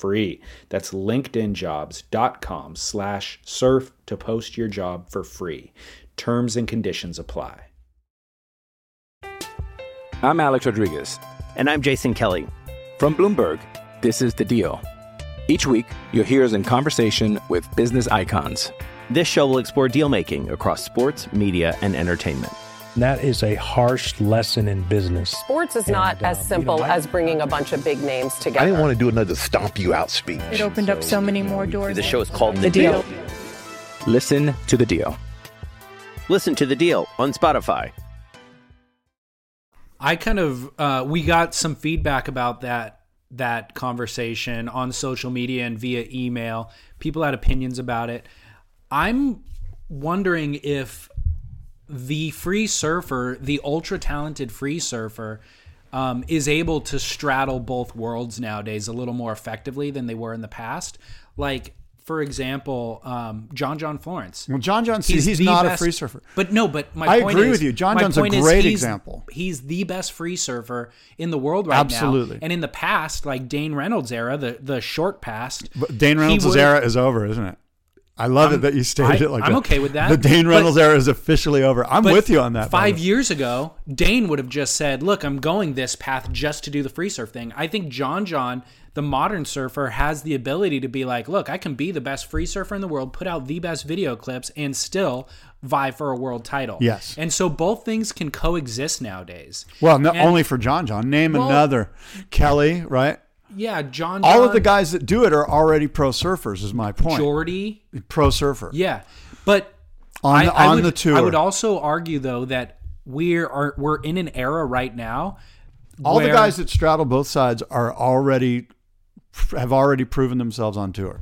free. That's linkedinjobs.com slash surf to post your job for free. Terms and conditions apply. I'm Alex Rodriguez. And I'm Jason Kelly. From Bloomberg, this is The Deal. Each week, you'll hear us in conversation with business icons. This show will explore deal making across sports, media, and entertainment. That is a harsh lesson in business. Sports is not And, as um, you simple know, I- as bringing a bunch of big names together. I didn't want to do another stomp you out speech. It opened up so many more doors. The show is called The Deal. Listen to The Deal. Listen to the deal on Spotify. I kind of uh, we got some feedback about that that conversation on social media and via email. People had opinions about it. I'm wondering if the free surfer, the ultra talented free surfer, um, is able to straddle both worlds nowadays a little more effectively than they were in the past. Like, for example, um, John John Florence. Well, John John, he's the not a free surfer. But no, but my point is I point agree is- with you. John John's a great he's- example. He's the best free surfer in the world right Absolutely. now. And in the past, like Dane Reynolds era, the the short past, But Dane Reynolds' would- era is over, isn't it? I love it I'm- that you stated I- it like that. I'm that. okay with that. The Dane But- Reynolds era is officially over. I'm with you on that. Five years ago, Dane would have just said, "Look, I'm going this path just to do the free surf thing." I think John John, the modern surfer, has the ability to be like, "Look, I can be the best free surfer in the world, put out the best video clips, and still vie for a world title." Yes. and so both things can coexist nowadays. Well, not And- only for John John. Name Well- another. Kelly, right? Yeah, John. All of the guys that do it are already pro surfers. Is my point. Jordy. Pro surfer. Yeah, but On I, the- I on would, the tour. I would also argue though that we're we're in an era right now. All the guys that straddle both sides are already have already proven themselves on tour.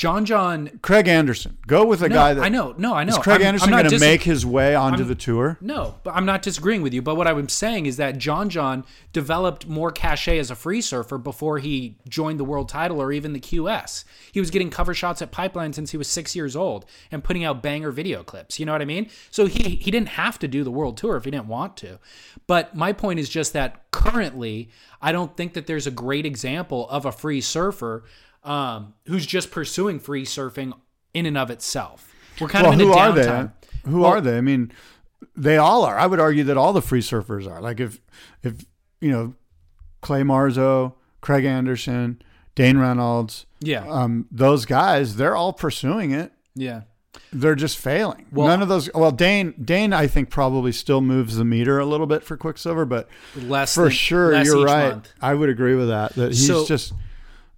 John John. Craig Anderson. Go with a No, guy that I know. No, I know. Is Craig I'm- Anderson going to dis- make his way onto I'm- the tour? No, but I'm not disagreeing with you. But what I'm saying is that John John developed more cachet as a free surfer before he joined the world title or even the QS. He was getting cover shots at Pipeline since he was six years old and putting out banger video clips. You know what I mean? So he he didn't have to do the world tour if he didn't want to. But my point is just that currently, I don't think that there's a great example of a free surfer um, who's just pursuing free surfing in and of itself. We're kind well, of in who a are they? Who Well, are they? I mean, they all are. I would argue that all the free surfers are. Like if if you know Clay Marzo, Craig Anderson, Dane Reynolds, Yeah. um, those guys, they're all pursuing it. Yeah. They're just failing. Well- None of those. Well, Dane, Dane, I think probably still moves the meter a little bit for Quiksilver, but Less for than- sure, less you're right. month. I would agree with that. That he's So- just,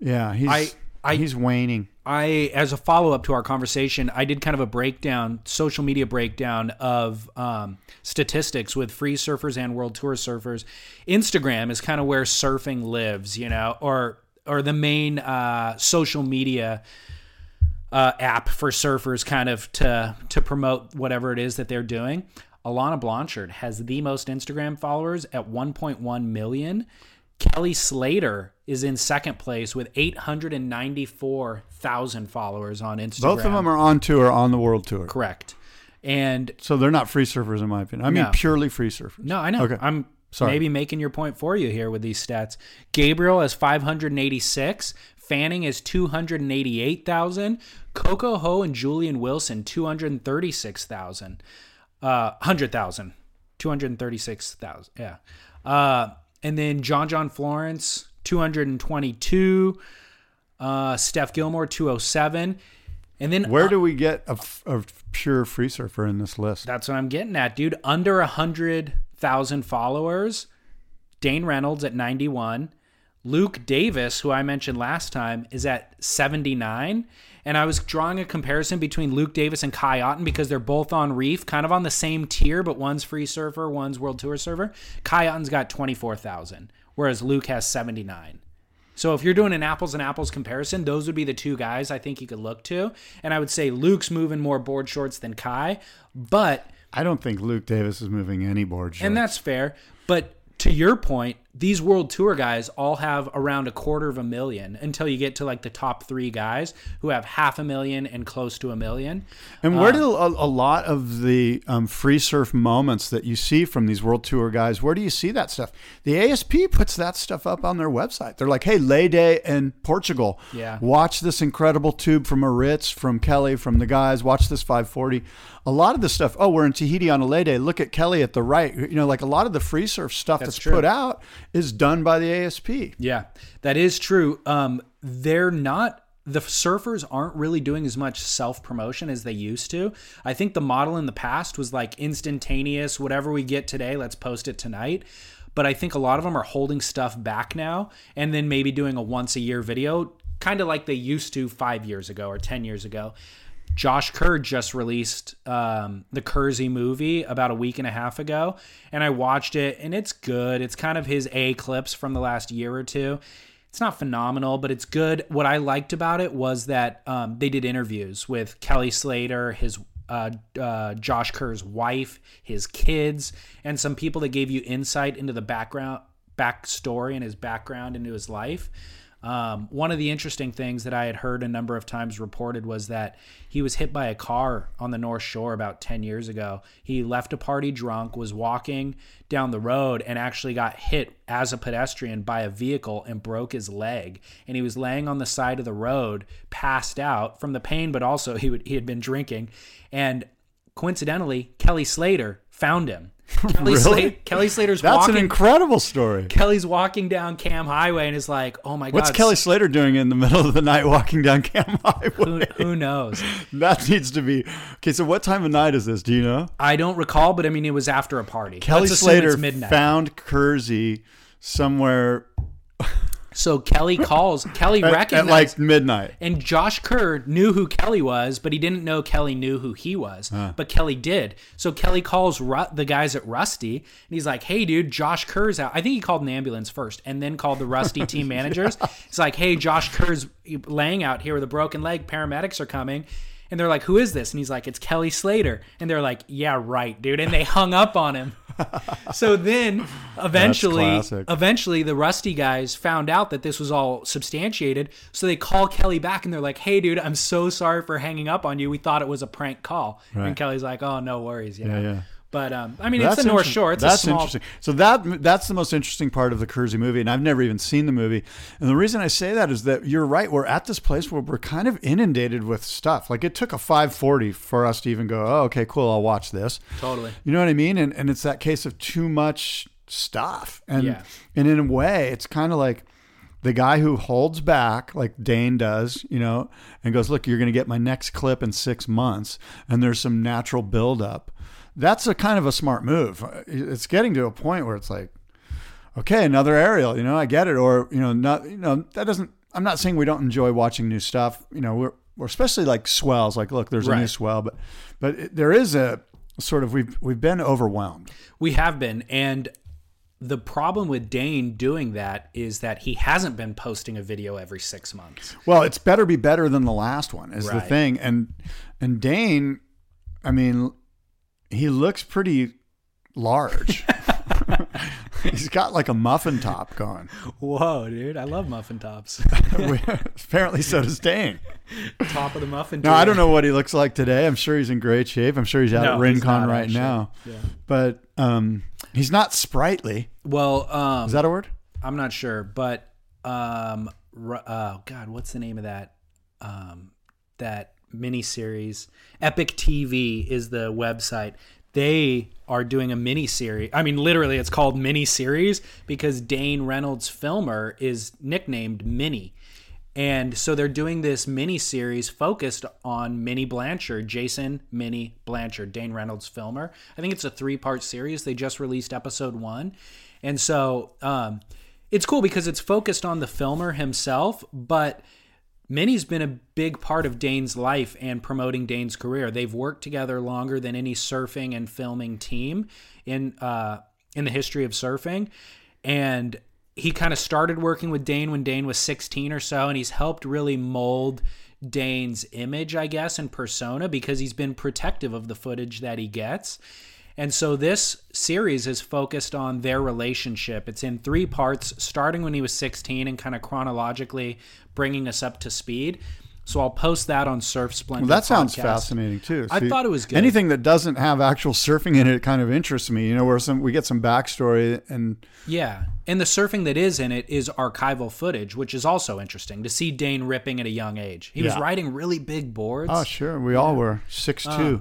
yeah, he's I- I- he's waning. I, as a follow up to our conversation, I did kind of a breakdown, social media breakdown of um, statistics with free surfers and world tour surfers. Instagram is kind of where surfing lives, you know, or or the main uh, social media uh, app for surfers, kind of to to promote whatever it is that they're doing. Alana Blanchard has the most Instagram followers at 1.1 million. Kelly Slater is in second place with 894,000 followers on Instagram. Both of them are on tour on the world tour. correct. And So they're not free surfers in my opinion. I mean No. purely free surfers. no, I know. Okay. I'm Sorry. maybe making your point for you here with these stats. Gabriel has 586. Fanning is 288,000. Coco Ho and Julian Wilson 236,000. Uh 100,000. 236,000. Yeah. Uh and then John John Florence 222. Uh Steph Gilmore 207. And then Where do we get a pure free surfer in this list? That's what I'm getting at, dude. Under a hundred thousand followers. Dane Reynolds at 91. Luke Davis, who I mentioned last time, is at 79. And I was drawing a comparison between Luke Davis and Kai Otton because they're both on Reef, kind of on the same tier, but one's free surfer, one's World Tour surfer. Kai Otton's got 24,000, whereas Luke has 79. So if you're doing an apples and apples comparison, those would be the two guys I think you could look to. And I would say Luke's moving more board shorts than Kai, but I don't think Luke Davis is moving any board shorts. and that's fair. But to your point, these world tour guys all have around a quarter of a million until you get to like the top three guys who have half a million and close to a million. And where do a, a lot of the um, free surf moments that you see from these world tour guys? Where do you see that stuff? The ASP puts that stuff up on their website. They're like, "Hey, Lay Day in Portugal. Yeah. watch this incredible tube from Aritz, from Kelly, from the guys. Watch this 540. A lot of the stuff. Oh, we're in Tahiti on a Lay Day. Look at Kelly at the right. You know, like a lot of the free surf stuff that's, true. put out is done by the ASP. Yeah, that is true. Um, they're not the surfers aren't really doing as much self promotion as they used to. I think the model in the past was like instantaneous, whatever we get today, let's post it tonight. But I think a lot of them are holding stuff back now and then maybe doing a once a year video, kind of like they used to five years ago or 10 years ago. Josh Kerr just released um, the Kersey movie about a week and a half ago, and I watched it, and it's good. It's kind of his A clips from the last year or two. It's not phenomenal, but it's good. What I liked about it was that um, they did interviews with Kelly Slater, his uh, uh, Josh Kerr's wife, his kids, and some people that gave you insight into the background, backstory, and his background into his life. Um, one of the interesting things that I had heard a number of times reported was that he was hit by a car on the North Shore about 10 years ago. He left a party drunk, was walking down the road, and actually got hit as a pedestrian by a vehicle and broke his leg. And he was laying on the side of the road, passed out from the pain, but also he, would, he had been drinking. And coincidentally, Kelly Slater found him. Kelly, Really? Slater, Kelly Slater's That's walking. an incredible story. Kelly's walking down Kam Highway and is like, "Oh my god!" What's Kelly Slater doing in the middle of the night walking down Kam Highway? Who, who knows? That needs to be okay. So, what time of night is this? Do you know? I don't recall, but I mean, it was after a party. Kelly Slater midnight. found Kersey somewhere. So Kelly calls. Kelly At, recognized at like midnight. and Josh Kerr knew who Kelly was, but he didn't know Kelly knew who he was. But Kelly did. So Kelly calls Ru- the guys at Rusty, and he's like, "Hey, dude, Josh Kerr's out." I think he called an ambulance first, and then called the Rusty team managers. He's like, "Hey, Josh Kerr's laying out here with a broken leg. Paramedics are coming." And they're like, "Who is this?" And he's like, "It's Kelly Slater." And they're like, "Yeah, right, dude." And they hung up on him. so then, eventually, eventually, the Rusty guys found out that this was all substantiated. So they call Kelly back and they're like, "Hey, dude, I'm so sorry for hanging up on you. We thought it was a prank call." Right. And Kelly's like, "Oh, no worries." Yeah, Yeah, yeah. But um, I mean, it's the North. Shore. It's that's a small. interesting. So that that's the most interesting part of the Kersey movie, and I've never even seen the movie. And the reason I say that is that you're right. We're at this place where we're kind of inundated with stuff. Like it took a 540 for us to even go, oh, okay, cool, I'll watch this. Totally. You know what I mean? And and it's that case of too much stuff. And Yeah. and in a way, it's kind of like the guy who holds back, like Dane does, you know, and goes, "Look, you're going to get my next clip in six months," and there's some natural buildup. That's a kind of a smart move. It's getting to a point where it's like, okay, another aerial, you know, I get it, or you know, not, you know, that doesn't. I'm not saying we don't enjoy watching new stuff. You know, we're, we're especially like swells. Like, look, there's a new swell, but but it, there is a sort of we've we've been overwhelmed. We have been, and the problem with Dane doing that is that he hasn't been posting a video every six months. Well, it's better be better than the last one is the thing. And and Dane, I mean, he looks pretty large. He's got like a muffin top going. Whoa, dude! I love muffin tops. Apparently, so does Dane. Top of the muffin. Now, I don't know what he looks like today. I'm sure he's in great shape. I'm sure he's out No, at Rincon right actually. now. Yeah. But um, he's not sprightly. Well, um, Is that a word? I'm not sure, but um, oh god, what's the name of that um, that miniseries? Epic TV is the website. They are doing a mini series. I mean, literally, it's called mini series because Dane Reynolds' filmer is nicknamed Mini. And so they're doing this mini series focused on Minnie Blanchard, Jason Minnie Blanchard, Dane Reynolds filmer. I think it's a three part series. They just released episode one. And so um, it's cool because it's focused on the filmer himself, but Minnie's been a big part of Dane's life and promoting Dane's career. They've worked together longer than any surfing and filming team in uh, in the history of surfing, and he kind of started working with Dane when Dane was 16 or so, and he's helped really mold Dane's image, I guess, and persona because he's been protective of the footage that he gets. And so this series is focused on their relationship. It's in three parts, starting when he was 16 and kind of chronologically bringing us up to speed. So I'll post that on Surf Splendor. Well, that sounds fascinating too. I thought it was good. Anything that doesn't have actual surfing in it kind of interests me. You know, where some we get some backstory and Yeah. And the surfing that is in it is archival footage, which is also interesting to see Dane ripping at a young age. He was riding really big boards. oh sure, we all were six two. Uh,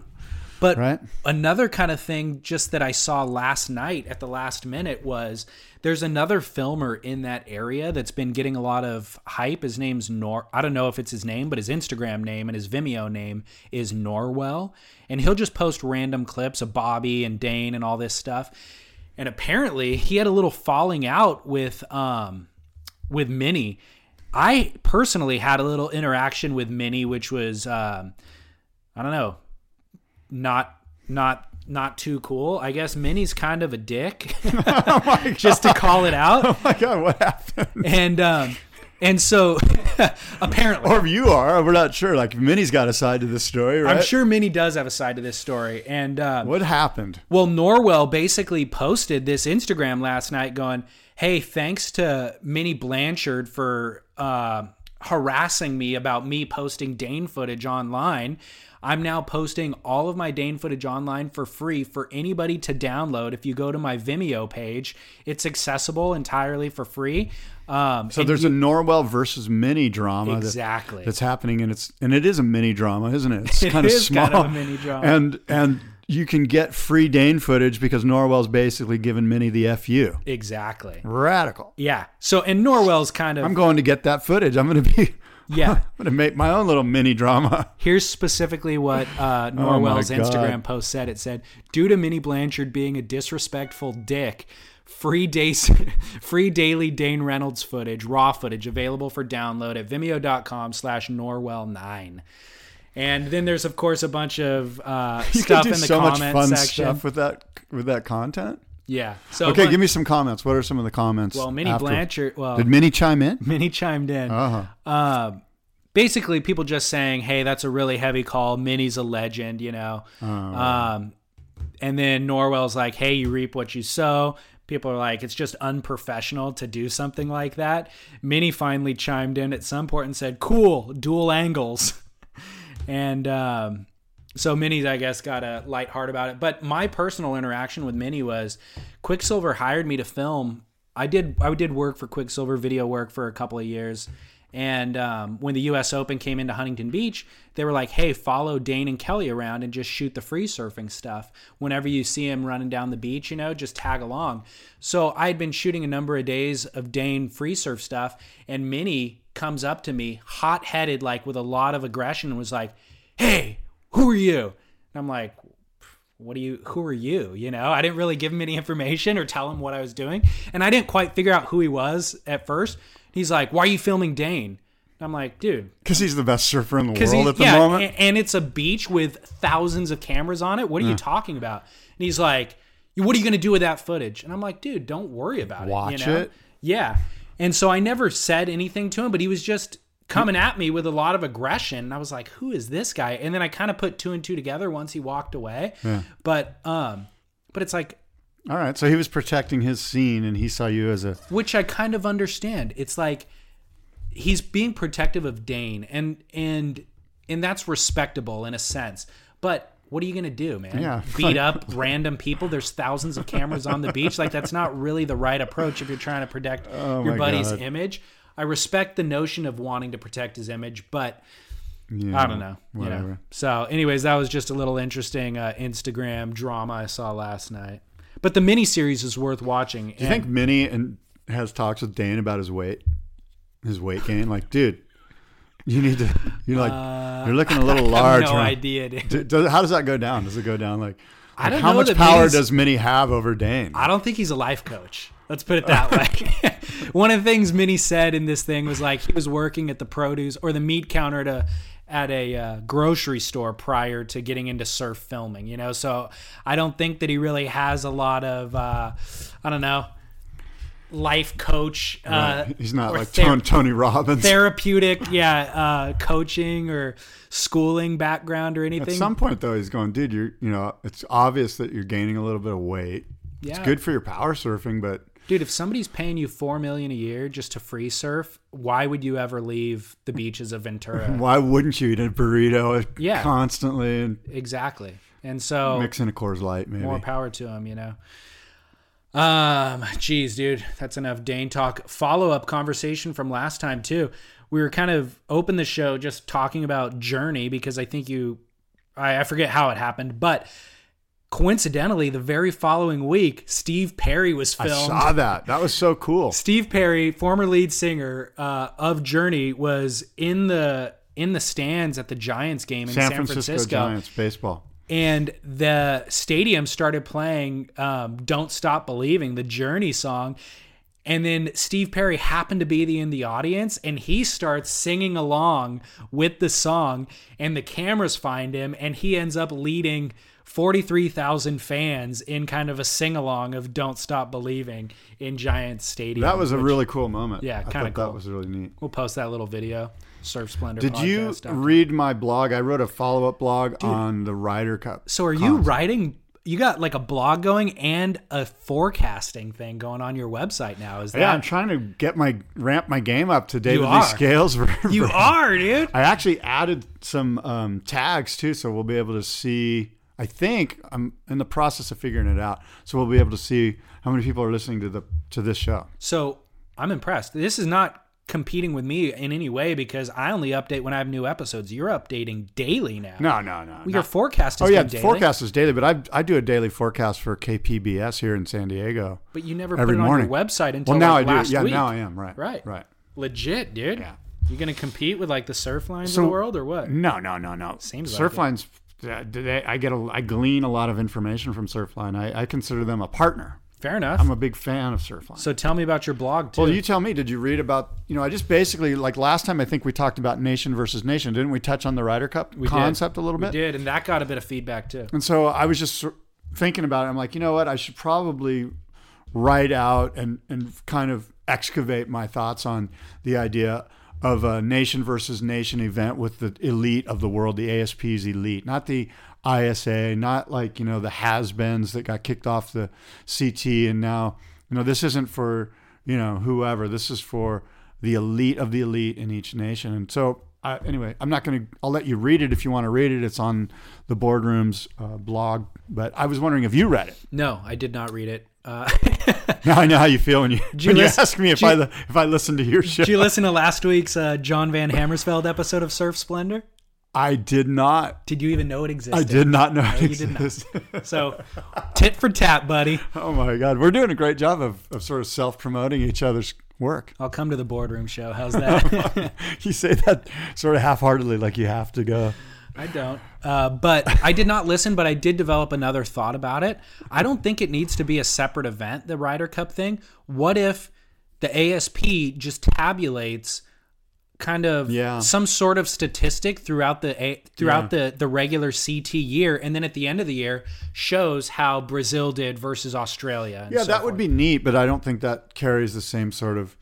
But Right. another kind of thing just that I saw last night at the last minute was there's another filmer in that area that's been getting a lot of hype. His name's Nor I don't know if it's his name, but his Instagram name and his Vimeo name is Norwell. And he'll just post random clips of Bobby and Dane and all this stuff. And apparently he had a little falling out with um with Minnie. I personally had a little interaction with Minnie, which was um I don't know, not not not too cool. I guess Minnie's kind of a dick, just to call it out. Oh my god, what happened? And um, and so apparently, or you are, we're not sure. Like Minnie's got a side to this story, right? I'm sure Minnie does have a side to this story. And um, What happened? Well, Norwell basically posted this Instagram last night going, Hey, thanks to Minnie Blanchard for uh, harassing me about me posting Dane footage online. I'm now posting all of my Dane footage online for free for anybody to download. If you go to my Vimeo page, it's accessible entirely for free. Um, So there's you- a Norwell versus mini drama that- Exactly. that's happening, and it's and it is a mini drama, isn't it? It's It kind of is small, kind of a mini drama. and and you can get free Dane footage because Norwell's basically given Minnie the fu. exactly. Radical. Yeah. So, and Norwell's kind of. I'm going to get that footage. I'm going to be. Yeah. I'm going to make my own little mini drama. Here's specifically what uh, Oh Norwell's God. Instagram post said. It said, "Due to Minnie Blanchard being a disrespectful dick." free days, free daily Dane Reynolds footage, raw footage available for download at vimeo.com slash Norwell9. And then there's of course a bunch of uh, stuff in the so much fun section. stuff with that with that content. Yeah. So okay, give me some comments. What are some of the comments? Well, Minnie after? Blanchard. Well, Did Minnie chime in? Minnie chimed in. Uh-huh. Uh, basically, people just saying, "Hey, that's a really heavy call. Minnie's a legend," you know. Oh. Um, and then Norwell's like, "Hey, you reap what you sow." People are like, "It's just unprofessional to do something like that." Minnie finally chimed in at some point and said, "Cool, dual angles," and. Um, so Minnie, I guess, got a light heart about it. But my personal interaction with Minnie was Quiksilver hired me to film. I did I did work for Quiksilver video work for a couple of years. And um, when the U.S. Open came into Huntington Beach, they were like, "Hey, follow Dane and Kelly around and just shoot the free surfing stuff. Whenever you see him running down the beach, you know, just tag along." So I had been shooting a number of days of Dane free surf stuff, and Minnie comes up to me, hot headed, like with a lot of aggression, and was like, "Hey, who are you?" And I'm like, what do you who are you? You know i didn't really give him any information or tell him what i was doing. And i didn't quite figure out who he was at first. He's like why are you filming dane? And i'm like dude. Because he's the best surfer in the world at the yeah moment. and, and it's a beach with thousands of cameras on it. What are you talking about? And he's like what are you going to do with that footage? And i'm like dude don't worry about Watch it you know? it. yeah. And so i never said anything to him but he was just coming at me with a lot of aggression and i was like who is this guy and then i kind of put two and two together once he walked away but um but it's like All right, so he was protecting his scene, and he saw you as a which I kind of understand. It's like he's being protective of Dane, and and and that's respectable in a sense. But what are you gonna do, man? Yeah. Beat up random people? There's thousands of cameras on the beach. Like that's not really the right approach if you're trying to protect Oh your buddy's God. image. I respect the notion of wanting to protect his image, but yeah, I don't know. You know. whatever. So, anyways, that was just a little interesting uh, Instagram drama I saw last night. But the miniseries is worth watching. Do you think Minnie and has talks with Dane about his weight, his weight gain? Like, dude, you need to. You're like, you're looking a little Uh, I large. have no huh? idea, dude. Does- how does that go down? Does it go down like? I like, how much power Minnie's- does Minnie have over Dane? I don't think he's a life coach. Let's put it that way. One of the things Minnie said in this thing was like he was working at the produce or the meat counter at a at a uh, grocery store prior to getting into surf filming. You know, so I don't think that he really has a lot of uh, I don't know life coach. Uh, Right. He's not like ther- Tony, Robbins. therapeutic, yeah, uh, coaching or schooling background or anything. At some point, though, he's going, dude. You're, you know, it's obvious that you're gaining a little bit of weight. Yeah. It's good for your power surfing, but Dude, if somebody's paying you four million a year just to free surf, why would you ever leave the beaches of Ventura? why wouldn't you eat a burrito Yeah. constantly and exactly. And so mixing a Coors Light, maybe? more power to him, you know. Um, geez, dude, that's enough Dane talk. Follow up conversation from last time too. We were kind of open the show just talking about Journey because I think you, I, I forget how it happened, but coincidentally, the very following week, Steve Perry was filmed. I saw that. That was so cool. Steve Perry, former lead singer uh, of Journey, was in the in the stands at the Giants game in San, San, Francisco, Giants baseball. and the stadium started playing um, "Don't Stop Believing," the Journey song. And then Steve Perry happened to be the, in the audience, and he starts singing along with the song. And the cameras find him, and he ends up leading forty-three thousand fans in kind of a sing-along of "Don't Stop Believing" in Giants Stadium. That was a which- really cool moment. Yeah, kinda cool. That was really neat. We'll post that little video. Surf Splendor. Did you read my blog? I wrote a follow up blog on the Ryder Cup. So are you concept. writing? You got like a blog going and a forecasting thing going on your website now. Is that Yeah, I'm trying to get my ramp my game up to David Lee are. Scales. you are, dude? I actually added some um, tags too, so we'll be able to see. I think I'm in the process of figuring it out, so we'll be able to see how many people are listening to the to this show. So I'm impressed. This is not competing with me in any way because I only update when I have new episodes. You're updating daily now. No, no, no. Well, no. your forecast is Oh yeah, daily, forecast is daily, but I I do a daily forecast for KPBS here in San Diego. but you never every put it morning. on your website until Well, now like I do. Yeah, week. now I am. Right. Right. Right. Legit, dude. Yeah. You gonna compete with like the Surflines So- of the world or what? No, no, no, no. Seems like it. Uh, they- I get a, I glean a lot of information from Surfline. I, I consider them a partner. Fair enough. I'm a big fan of Surfline. so tell me about your blog too. well, you tell me. Did you read about? You know, I just basically like last time. I think we talked about nation versus nation. Didn't we touch on the Ryder Cup We did. concept a little bit? We did, and that got a bit of feedback too. And so I was just thinking about it. I'm like, you know what? I should probably write out and, and kind of excavate my thoughts on the idea of a nation versus nation event with the elite of the world, the ASP's elite, not the ISA, not like, you know, the has beens that got kicked off the CT. And now, you know, this isn't for, you know, whoever. This is for the elite of the elite in each nation. And so, I, anyway, I'm not going to. I'll let you read it if you want to read it. It's on the boardroom's uh, blog. But I was wondering if you read it. No, I did not read it. Uh, Now I know how you feel when you you when you listen- ask me if did I if I listen to your show. did you listen to last week's uh, John Van Hamersveld episode of Surf Splendor? I did not. Did you even know it existed? I did not know. No, it you did not. existed. So, tit for tat, buddy. oh my God, we're doing a great job of, of sort of self promoting each other's work. I'll come to the boardroom show. How's that? you say that sort of half heartedly, like you have to go. I don't. Uh, but I did not listen, but I did develop another thought about it. I don't think it needs to be a separate event, the Ryder Cup thing. What if the ASP just tabulates kind of Yeah. some sort of statistic throughout the throughout the the regular CT year and then at the end of the year shows how Brazil did versus Australia. and Yeah, so that would be neat, but I don't think that carries the same sort of.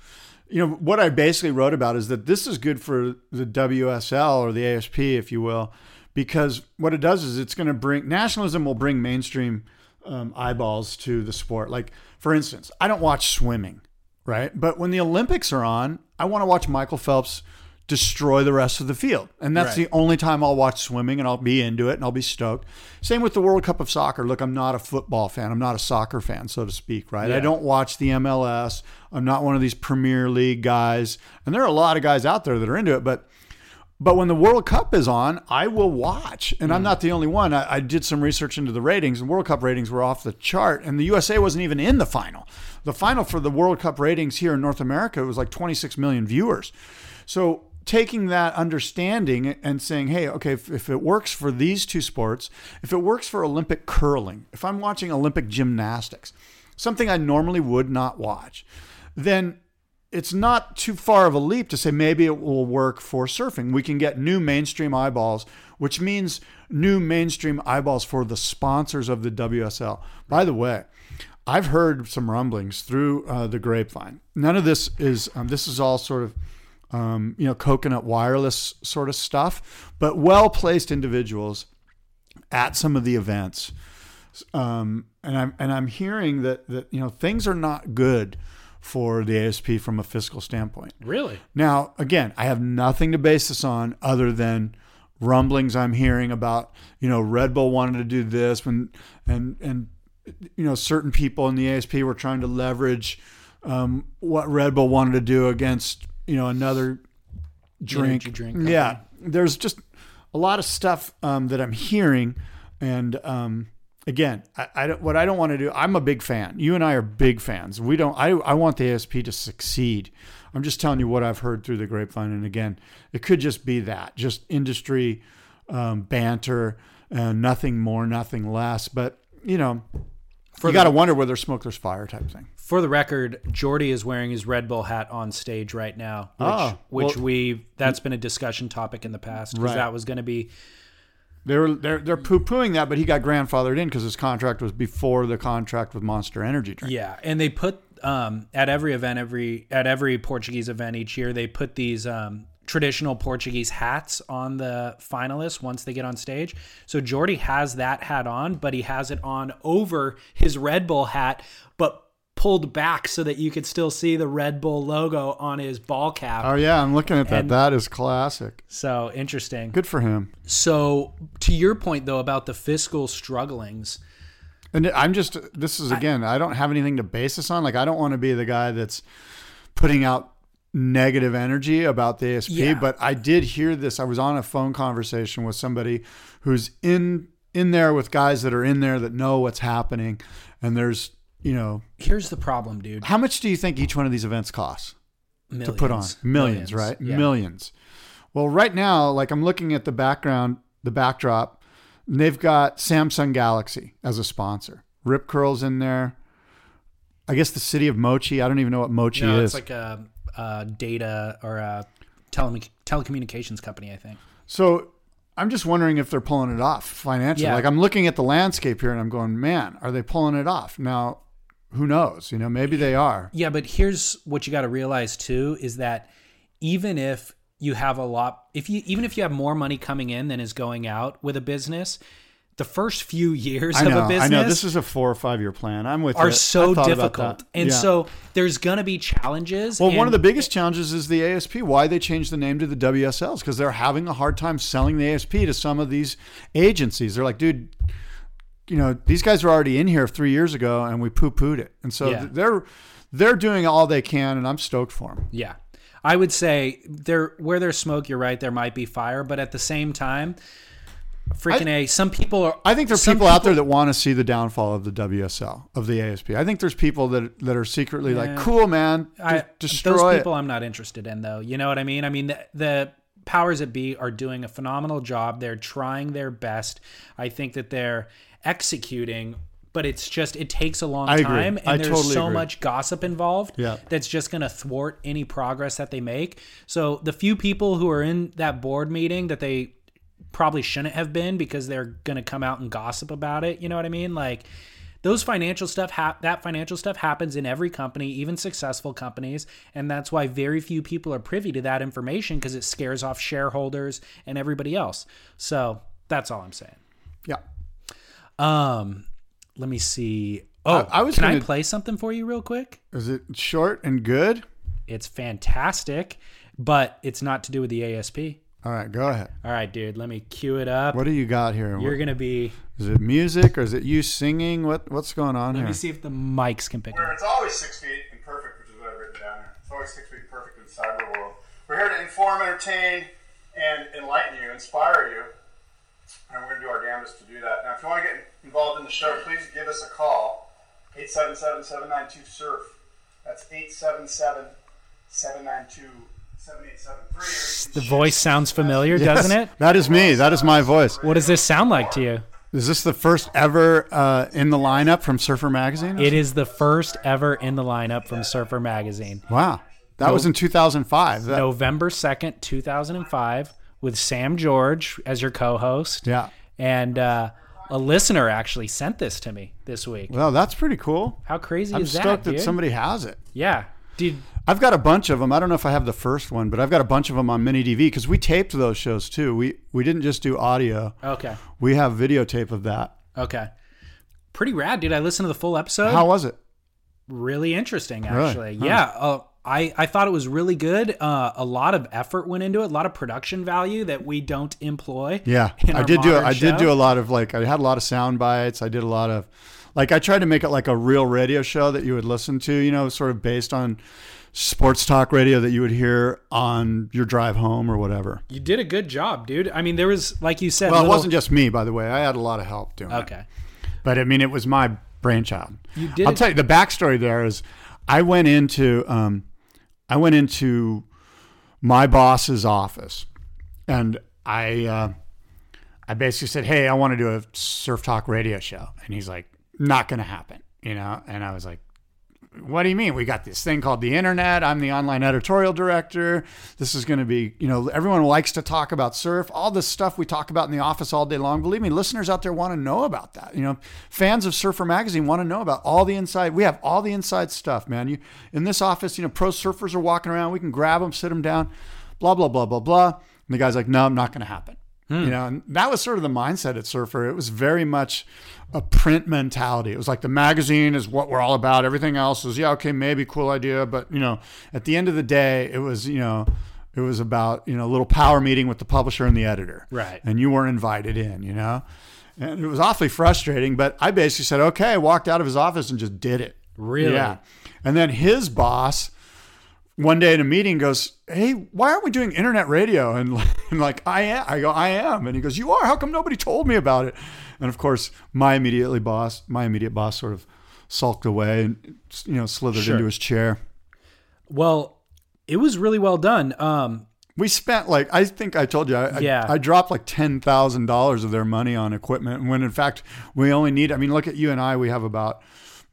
You know, what I basically wrote about is that this is good for the WSL or the ASP, if you will, because what it does is it's going to bring nationalism will bring mainstream um, eyeballs to the sport. Like, for instance, I don't watch swimming, right? But when the Olympics are on, I want to watch Michael Phelps destroy the rest of the field. And that's Right. the only time I'll watch swimming and I'll be into it and I'll be stoked. Same with the World Cup of Soccer. Look, I'm not a football fan. I'm not a soccer fan, so to speak, right? I don't watch the MLS. I'm not one of these Premier League guys. And there are a lot of guys out there that are into it, but but when the World Cup is on, I will watch. And I'm mm. not the only one. I, I did some research into the ratings, and World Cup ratings were off the chart. And the USA wasn't even in the final. The final for the World Cup ratings here in North America was like 26 million viewers. So taking that understanding and saying, hey, okay, if, if it works for these two sports, if it works for Olympic curling, if I'm watching Olympic gymnastics, something I normally would not watch, then it's not too far of a leap to say maybe it will work for surfing. We can get new mainstream eyeballs, which means new mainstream eyeballs for the sponsors of the WSL. By the way, I've heard some rumblings through uh, the grapevine. None of this is um, this is all sort of um, you know coconut wireless sort of stuff, but well placed individuals at some of the events. Um, and I'm and I'm hearing that that you know things are not good for the ASP from a fiscal standpoint. Really? Now, again, I have nothing to base this on other than rumblings I'm hearing about, you know, Red Bull wanted to do this when and and you know, certain people in the ASP were trying to leverage um, what Red Bull wanted to do against, you know, another drink. Drink yeah. There's just a lot of stuff um, that I'm hearing and um, again, I, I don't, what I don't want to do. I'm a big fan. You and I are big fans. We don't. I I want the ASP to succeed. I'm just telling you what I've heard through the grapevine. And again, it could just be that, just industry um, banter, uh, nothing more, nothing less. But you know, you got to wonder whether smoke, there's fire type thing. For the record, Jordy is wearing his Red Bull hat on stage right now, which, Ah, which we that's been a discussion topic in the past because Right. that was going to be They were they're they're poo pooing that, but he got grandfathered in because his contract was before the contract with Monster Energy Drink. yeah, and they put um, at every event, every at every Portuguese event each year, they put these um, traditional Portuguese hats on the finalists once they get on stage. So Jordy has that hat on, but he has it on over his Red Bull hat, pulled back so that you could still see the Red Bull logo on his ball cap. Oh yeah, I'm looking at that. And- that is classic. So interesting. Good for him. So to your point though about the fiscal strugglings, And I'm just this is again, I, don't have anything to base this on. Like I don't want to be the guy that's putting out negative energy about the ASP, Yeah. but I did hear this. I was on a phone conversation with somebody who's in in there with guys that are in there that know what's happening and there's, you know, here's the problem, dude. how much do you think each one of these events costs? to put on millions, Millions. right? Yeah. Millions. Well, right now, like I'm looking at the background, the backdrop, and they've got Samsung Galaxy as a sponsor. Rip Curl's in there. I guess the city of Moche. I don't even know what Moche No, is. it's like a, a data or a tele- telecommunications company, I think. so I'm just wondering if they're pulling it off financially. Yeah. Like I'm looking at the landscape here and I'm going, man, are they pulling it off? Now, who knows? You know, maybe they are. Yeah, but here's what you got to realize too is that even if you have a lot if you even if you have more money coming in than is going out with a business, the first few years I of a business I know. This is a four or five year plan. I'm with are you. so I thought about difficult. And Yeah. so there's going to be challenges. Well, one of the biggest challenges is the ASP. Why they changed the name to the WSLs because they're having a hard time selling the ASP to some of these agencies. They're like, dude, you know, these guys were already in here three years ago, and we poo pooed it. And so Yeah. they're they're doing all they can, and I'm stoked for them. Yeah. I would say there where there's smoke, you're right, there might be fire, but at the same time, freaking A, some people are I think there's some people, out there that want to see the downfall of the WSL of the ASP. I think there's people that that are secretly like, cool, man, I, destroy those it. people I'm not interested in though. You know what I mean? I mean the, the powers that be are doing a phenomenal job. They're trying their best. I think that they're executing, but it's just it takes a long I agree. time and I there's totally so agree. much gossip involved Yeah. that's just going to thwart any progress that they make. So the few people who are in that board meeting that they probably shouldn't have been because they're going to come out and gossip about it, you know what I mean? Like those financial stuff ha- that financial stuff happens in every company even successful companies and that's why very few people are privy to that information because it scares off shareholders and everybody else so that's all i'm saying yeah. Um let me see oh I- I was can i gonna- play something for you real quick Is it short and good? it's fantastic but it's not to do with the asp All right, go ahead. all right dude let me cue it up What do you got here? you're What- gonna be Is it music or is it you singing? What What's going on let here? Let me see if the mics can pick Where up it's always six feet and perfect, which is what I've written down here. It's always six feet perfect in the cyber world. We're here to inform, entertain, and enlighten you, inspire you. And we're going to do our damnedest to do that. Now, if you want to get involved in the show, please give us a call 877 792 SURF. That's 877 792 7873. the voice sounds familiar doesn't it That is me. That is my voice. what does this sound like to you Is this the first ever uh, in the lineup from Surfer Magazine? It is the first ever in the lineup from Surfer Magazine. Wow. That was in 2005. That- November 2nd, 2005, with Sam George as your co host. Yeah. And uh, a listener actually sent this to me this week. Well, that's pretty cool. How crazy I'm is that? stoked that, somebody has it. Yeah. Dude, I've got a bunch of them. I don't know if I have the first one, but I've got a bunch of them on mini DV because we taped those shows too. We we didn't just do audio. okay. We have videotape of that. Okay. Pretty rad, dude. I listened to the full episode. How was it? really interesting Really? actually Huh. yeah uh, I, I thought it was really good uh, a lot of effort went into it a lot of production value that we don't employ Yeah, I did do. I did do a lot of like. I had a lot of sound bites. I did a lot of, like, I tried to make it like a real radio show that you would listen to. You know, sort of based on sports talk radio that you would hear on your drive home or whatever. you did a good job dude i mean there was like you said Well, it wasn't just me, by the way. I had a lot of help doing it. okay But I mean, it was my brainchild. You did I'll tell you the backstory. There is, I went into, um, I went into my boss's office, and I, uh, I basically said, "Hey, I want to do a surf talk radio show," and he's like, "Not going to happen," you know. And I was like, what do you mean? We got this thing called the internet. I'm the online editorial director. This is going to be, you know, everyone likes to talk about surf. All this stuff we talk about in the office all day long. Believe me, listeners out there want to know about that. You know, fans of Surfer Magazine want to know about all the inside. We have all the inside stuff, man. You in this office, you know, pro surfers are walking around. We can grab them, sit them down, blah blah blah blah blah. And the guy's like, no, I'm not going to happen. Hmm. You know, and that was sort of the mindset at Surfer. It was very much a print mentality. It was like the magazine is what we're all about. Everything else is, yeah, okay, maybe cool idea. But, you know, at the end of the day, it was, you know, it was about, you know, a little power meeting with the publisher and the editor. Right. And you weren't invited in, you know? And it was awfully frustrating. But I basically said, okay, walked out of his office and just did it. Really? Yeah. And then his boss, one day in a meeting goes, "Hey, why aren't we doing internet radio?" And, and like, I am. I go, "I am." And he goes, "You are? How come nobody told me about it?" And of course, my immediately boss, my immediate boss, sort of sulked away and you know slithered Sure. into his chair. Well, it was really well done. Um, We spent like I think I told you, I, I- Yeah. I, dropped like ten thousand dollars of their money on equipment, when in fact we only need. I mean, look at you and I. We have about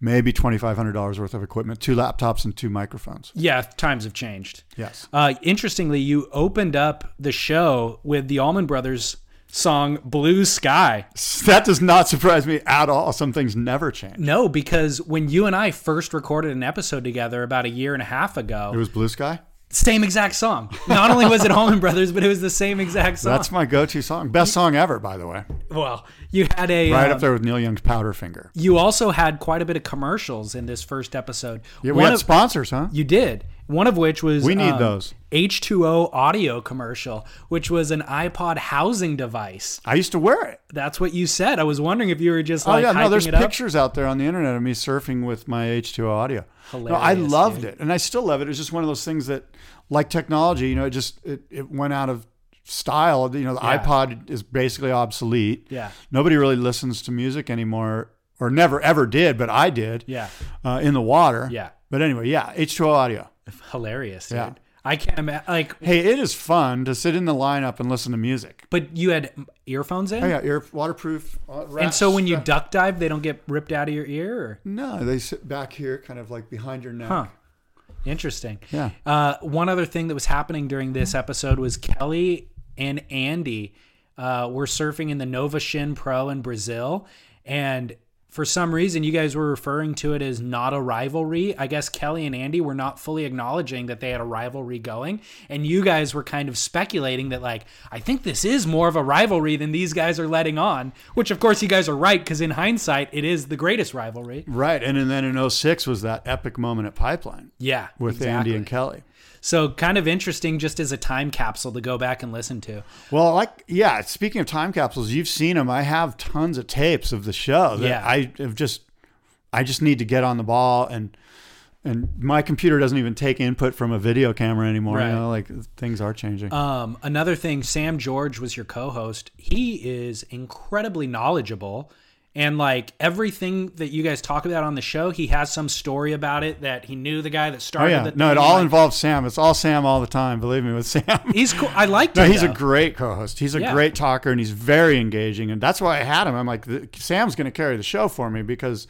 maybe twenty five hundred dollars worth of equipment, two laptops and two microphones. Yeah, times have changed. Yes. Uh, interestingly, you opened up the show with the Allman Brothers song "Blue Sky." That does not surprise me at all. Some things never change. No, because when you and I first recorded an episode together about a year and a half ago, It was Blue Sky. same exact song. Not only was it Allman Brothers, but it was the same exact song. That's my go-to song. Best song ever, by the way. Well, you had a Right uh, up there with Neil Young's Powderfinger. You also had quite a bit of commercials in this first episode. Yeah, we One had of- sponsors, huh? You did. One of which was We need um, those. H2O audio commercial, which was an iPod housing device. I used to wear it. That's what you said. I was wondering if you were just Oh like yeah, no, there's it up. pictures out there on the internet of me surfing with my H2O audio. No, I loved dude. it, and I still love it. It's just one of those things that, like technology, you know, it just it, it went out of style. You know, the Yeah. iPod is basically obsolete. Yeah. nobody really listens to music anymore, or never ever did, but I did. Yeah. uh, in the water. Yeah. but anyway, yeah, H2O audio. Hilarious, dude. Yeah. I can't imagine. Like, Hey, it is fun to sit in the lineup and listen to music. but you had earphones in, Oh yeah, ear waterproof. uh, and so when you duck dive, they don't get ripped out of your ear. Or? no, they sit back here, kind of like behind your neck. Huh. Interesting. Yeah. Uh, one other thing that was happening during this episode was Kelly and Andy uh, were surfing in the Nova Schin Pro in Brazil, and for some reason, you guys were referring to it as not a rivalry. I guess Kelly and Andy were not fully acknowledging that they had a rivalry going, and you guys were kind of speculating that, like, I think this is more of a rivalry than these guys are letting on. Which, of course, you guys are right because in hindsight, it is the greatest rivalry. Right, and, and then in 06 was that epic moment at Pipeline Yeah, with exactly. Andy and Kelly. So kind of interesting just as a time capsule to go back and listen to. Well, like yeah. Speaking of time capsules, you've seen them. I have tons of tapes of the show. That Yeah. I have just, I just need to get on the ball and. And my computer doesn't even take input from a video camera anymore. Right. You know, like things are changing. Um, another thing, Sam George was your co-host. He is incredibly knowledgeable, and like everything that you guys talk about on the show, he has some story about it that he knew the guy that started. oh yeah, the no, it all like- involves Sam. It's all Sam all the time. Believe me, with Sam. He's cool. I like. No, him. he's a great co-host. He's a Yeah. great talker, and he's very engaging, and that's why I had him. I'm like, Sam's going to carry the show for me because,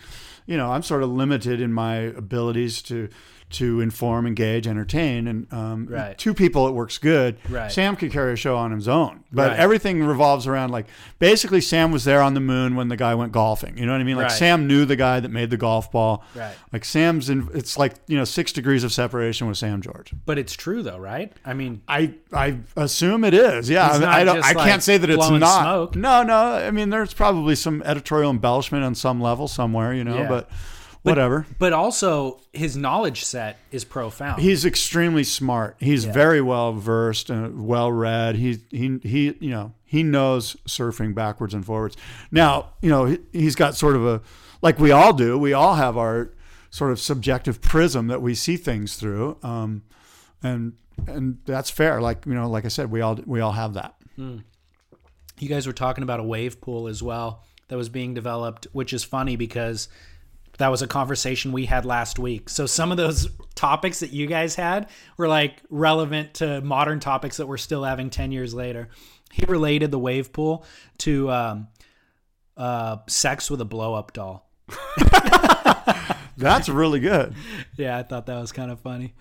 you know, I'm sort of limited in my abilities to to inform, engage, entertain, and um, Right. two people it works good. Right. Sam could carry a show on his own, but Right. everything revolves around like basically Sam was there on the moon when the guy went golfing. You know what I mean? Like. Sam knew the guy that made the golf ball. Right. Like Sam's in. It's like you know six degrees of separation with Sam George. but it's true though, right? I mean, I I assume it is. Yeah, I, mean, I don't. I like, can't say that it's not. smoke. No, no. I mean, there's probably some editorial embellishment on some level somewhere, you know. Yeah. But whatever. but also his knowledge set is profound. He's extremely smart. He's very well versed and well read. He he he. You know, he knows surfing backwards and forwards. Now, you know, he, he's got sort of a like we all do. We all have our sort of subjective prism that we see things through. Um, and and that's fair. Like you know, like I said, we all we all have that. you guys were talking about a wave pool as well that was being developed, which is funny because that was a conversation we had last week. So some of those topics that you guys had were like relevant to modern topics that we're still having 10 years later. He related the wave pool to um, uh, sex with a blow up doll. That's really good. Yeah, I thought that was kind of funny.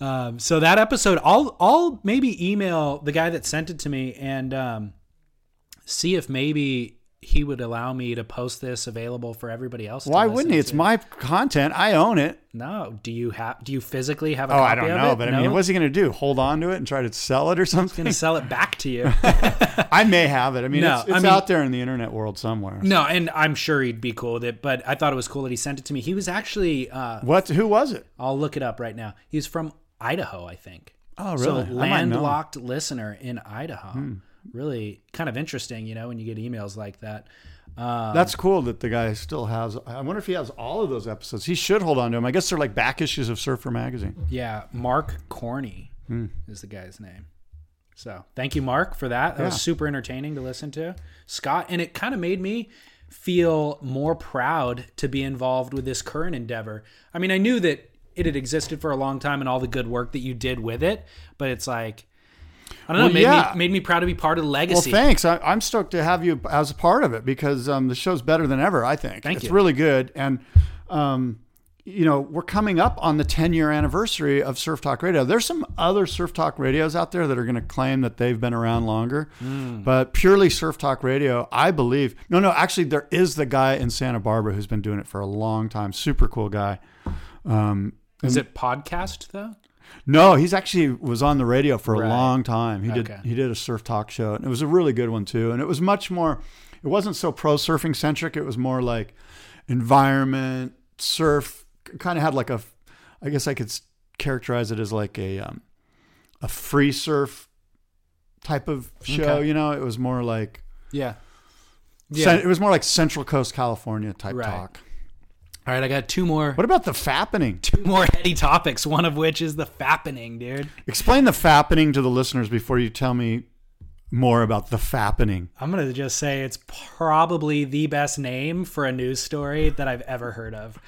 Um, so that episode, I'll I'll maybe email the guy that sent it to me and um, see if maybe he would allow me to post this available for everybody else. Why wouldn't he? It's to. my content. I own it. no. Do you have? Do you physically have a Oh, I don't know, but I mean, what's he going to do? Hold on to it and try to sell it or something? He's gonna sell it back to you? I may have it. I mean, No, it's, it's I mean- out there in the internet world somewhere. no, and I'm sure he'd be cool with it. But I thought it was cool that he sent it to me. He was actually. Uh, What? Who was it? I'll look it up right now. He's from Idaho, I think. Oh, really? I might know. Hmm. landlocked listener in Idaho. Really kind of interesting, you know, when you get emails like that. Um, That's cool that the guy still has. I wonder if he has all of those episodes. He should hold on to them. I guess they're like back issues of Surfer magazine. yeah, Mark Corney Hmm. is the guy's name. So thank you, Mark, for that. That Yeah. was super entertaining to listen to. Scott, and it kind of made me feel more proud to be involved with this current endeavor. I mean, I knew that it had existed for a long time and all the good work that you did with it, but it's like I don't know, Well, made yeah. me made me proud to be part of the legacy. Well, thanks. I, I'm stoked to have you as a part of it because um, the show's better than ever. I think Thank it's you. really good, and um, you know, we're coming up on the 10 year anniversary of Surf Talk Radio. There's some other Surf Talk radios out there that are going to claim that they've been around longer, but purely Surf Talk Radio, I believe. No, no, actually, there is the guy in Santa Barbara who's been doing it for a long time. Super cool guy. Um, Is it podcast though? No, he's actually was on the radio for a Right. long time. He did Okay. he did a surf talk show, and it was a really good one too. And it was much more. It wasn't so pro surfing centric. It was more like environment surf. Kind of had like a, I guess I could characterize it as like a um, a free surf type of show. Okay. You know, it was more like Yeah. cen- it was more like Central Coast California type Right. talk. All right, I got two more What about the fappening? two more heady topics. One of which is the fappening, dude. Explain the fappening to the listeners before you tell me more about the fappening. I'm gonna just say it's probably the best name for a news story that I've ever heard of.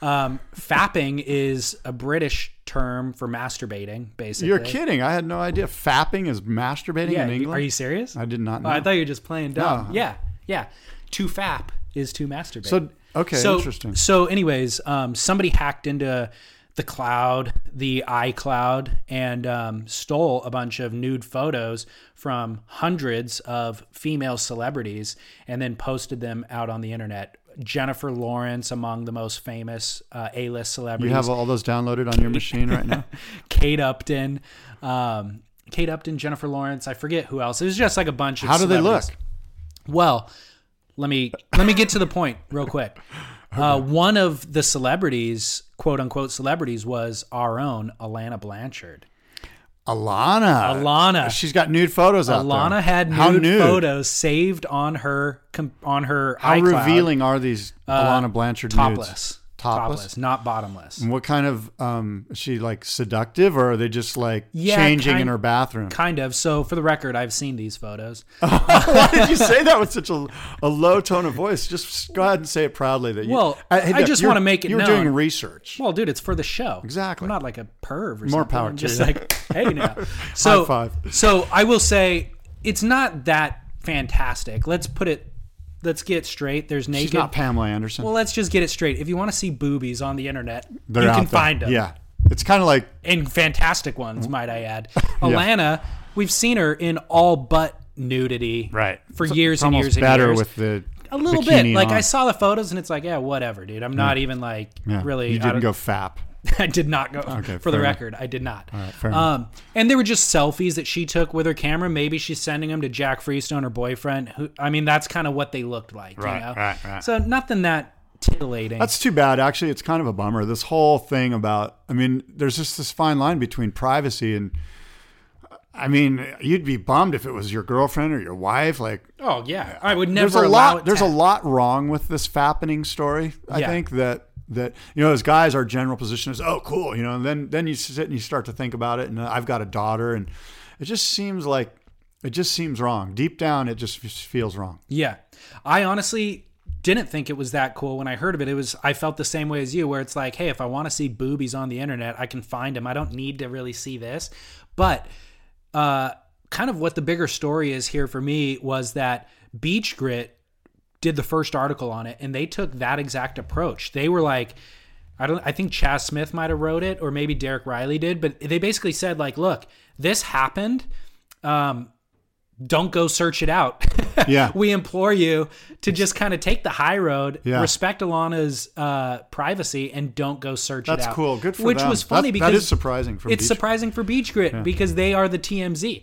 Um, fapping is a British term for masturbating, basically. You're kidding. I had no idea. Fapping is masturbating Yeah, in you- England. are you serious? I did not know. Oh, I thought you were just playing dumb. No. Yeah, yeah. To fap is to masturbate. So, okay, so, interesting. So, anyways, um, somebody hacked into the cloud, the iCloud, and um, stole a bunch of nude photos from hundreds of female celebrities, and then posted them out on the internet. Jennifer Lawrence, among the most famous uh, A-list celebrities. you have all those downloaded on your machine right now? Kate Upton, um, Kate Upton, Jennifer Lawrence. I forget who else. It was just like a bunch of. How do they look? Well, let me let me get to the point real quick. Uh, one of the celebrities, quote unquote celebrities, was our own Alana Blanchard. Alana. Alana. She's got nude photos out there. Alana had nude, nude? photos saved on her on her How iCloud. revealing are these Uh, Alana Blanchard topless. nudes? Topless, not bottomless. And what kind of um is she like seductive or are they just like Yeah, changing in kind- her bathroom? Kind of. So, for the record, I've seen these photos. Why did you say that with such a, a low tone of voice? Just go ahead and say it proudly that you Well, hey, I look, just you're- wanna make it You're known. doing research. Well, dude, it's for the show. Exactly. I'm not like a perv or More something. power I'm to just you. like, hey now. So, five. So I will say it's not that fantastic. Let's put it. Let's get straight. There's naked. She's not Pamela Anderson. well, let's just get it straight. If you want to see boobies on the internet, They're you can there. find them. Yeah. It's kind of like and fantastic ones, might I add. Alana, we've seen her in all but nudity, Right. for It's- years it's and years and better years. with the a little bit. Like on. I saw the photos and it's like, yeah, whatever, dude. I'm not even like Yeah. really. You didn't go fap. I did not go. Okay, for the enough. record, I did not. fair um, and they were just selfies that she took with her camera. Maybe she's sending them to Jack Freestone, her boyfriend. Who, I mean, that's kind of what they looked like. Right, you know? right, right. So nothing that titillating. That's too bad. Actually, it's kind of a bummer. This whole thing about, I mean, there's just this fine line between privacy and, I mean, you'd be bummed if it was your girlfriend or your wife. Like, oh yeah, I would never. there's a lot. it. There's to a lot wrong with this fappening story. I Yeah. think that that you know, as guys, our general position is, oh, cool. You know, and then then you sit and you start to think about it. And I've got a daughter, and it just seems like it just seems wrong. Deep down, it just feels wrong. Yeah. I honestly didn't think it was that cool when I heard of it. It was I felt the same way as you where it's like, hey, if I want to see boobies on the internet, I can find them. I don't need to really see this. But uh kind of what the bigger story is here for me was that Beach Grit did the first article on it and they took that exact approach. They were like I don't I think Chas Smith might have wrote it or maybe Derek Rielly did, but they basically said like, look, this happened. Um don't go search it out. Yeah. we implore you to just kind of take the high road, Yeah. respect Alana's uh, privacy, and don't go search That's it out. That's cool. Good for Which them. was funny That- because that is surprising from it's Beach- surprising for Beach Grit because they are the TMZ.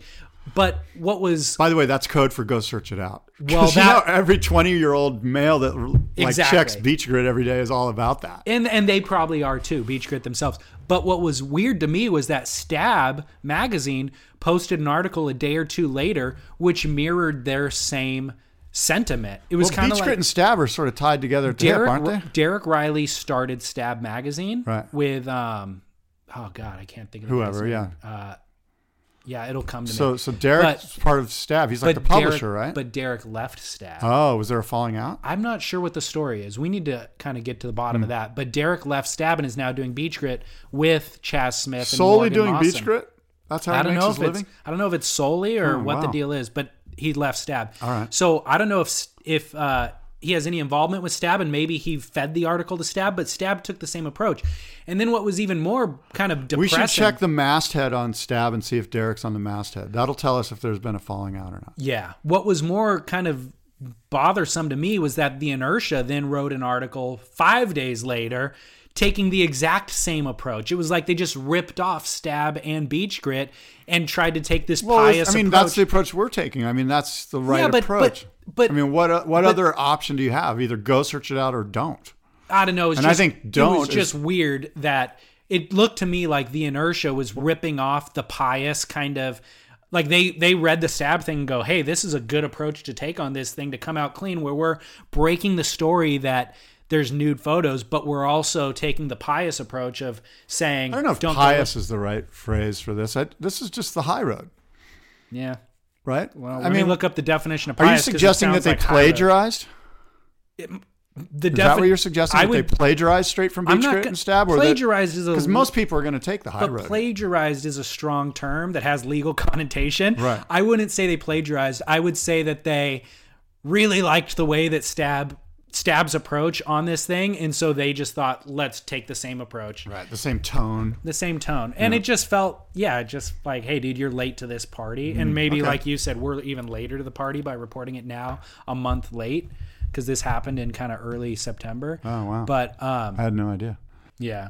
But what was By the way, that's code for go search it out. Well, 'Cause you know, every twenty-year-old male that like Exactly. checks Beach Grit every day is all about that. and and they probably are too, Beach Grit themselves. But what was weird to me was that Stab magazine posted an article a day or two later, which mirrored their same sentiment. It was Well, kind Beach of Grit like and Stab are sort of tied together at the hip, Derek, aren't they? Derek Rielly started Stab magazine Right. with um oh god I can't think of Whoever, yeah. uh, yeah it'll come to So, me. so so Derek's part of Stab. He's like the publisher, Derek, right? But Derek left Stab. oh, was there a falling out? I'm not sure what the story is. We need to kind of get to the bottom Hmm. of that. But Derek left Stab and is now doing Beach Grit with Chas Smith. And Solely Morgan doing Lawson. Beach Grit? That's how I he don't makes know his if living? it's I don't know if it's solely or Oh, what the deal is, but he left Stab. All right. So I don't know if if uh, he has any involvement with Stab, and maybe he fed the article to Stab, but Stab took the same approach. And then what was even more kind of depressing. We should check the masthead on Stab and see if Derek's on the masthead. That'll tell us if there's been a falling out or not. Yeah. What was more kind of bothersome to me was that the inertia then wrote an article five days later taking the exact same approach. It was like they just ripped off Stab and Beach Grit and tried to take this Well, pious I mean, approach. that's the approach we're taking. I mean, that's the right Yeah, but- approach. but- but- I mean, what uh, what but- other option do you have? Either go search it out or don't. I don't know. It's And I just, think it was don't is- just weird that it looked to me like the inertia was ripping off the pious kind of like they they read the stab thing and go, hey, this is a good approach to take on this thing to come out clean, where we're breaking the story that there's nude photos, but we're also taking the pious approach of saying, I don't know if don't pious is the right phrase for this. I, this is just the high road, Yeah. Right? Well, I mean, me look up the definition of are you it suggesting that they like plagiarized? The Is that what you're suggesting? I that would, they plagiarized straight from Beach Grit and Stab? Or plagiarized is a because most people are going to take the high but road. plagiarized is a strong term that has legal connotation. Right. I wouldn't say they plagiarized. I would say that they really liked the way that Stab Stab's approach on this thing, and so they just thought, let's take the same approach, right, the same tone. the same tone, and it just felt, yeah, just like, hey, dude, you're late to this party, and maybe okay. like you said, we're even later to the party by reporting it now, a month late, because this happened in kind of early September. Oh wow! But um, I had no idea. yeah.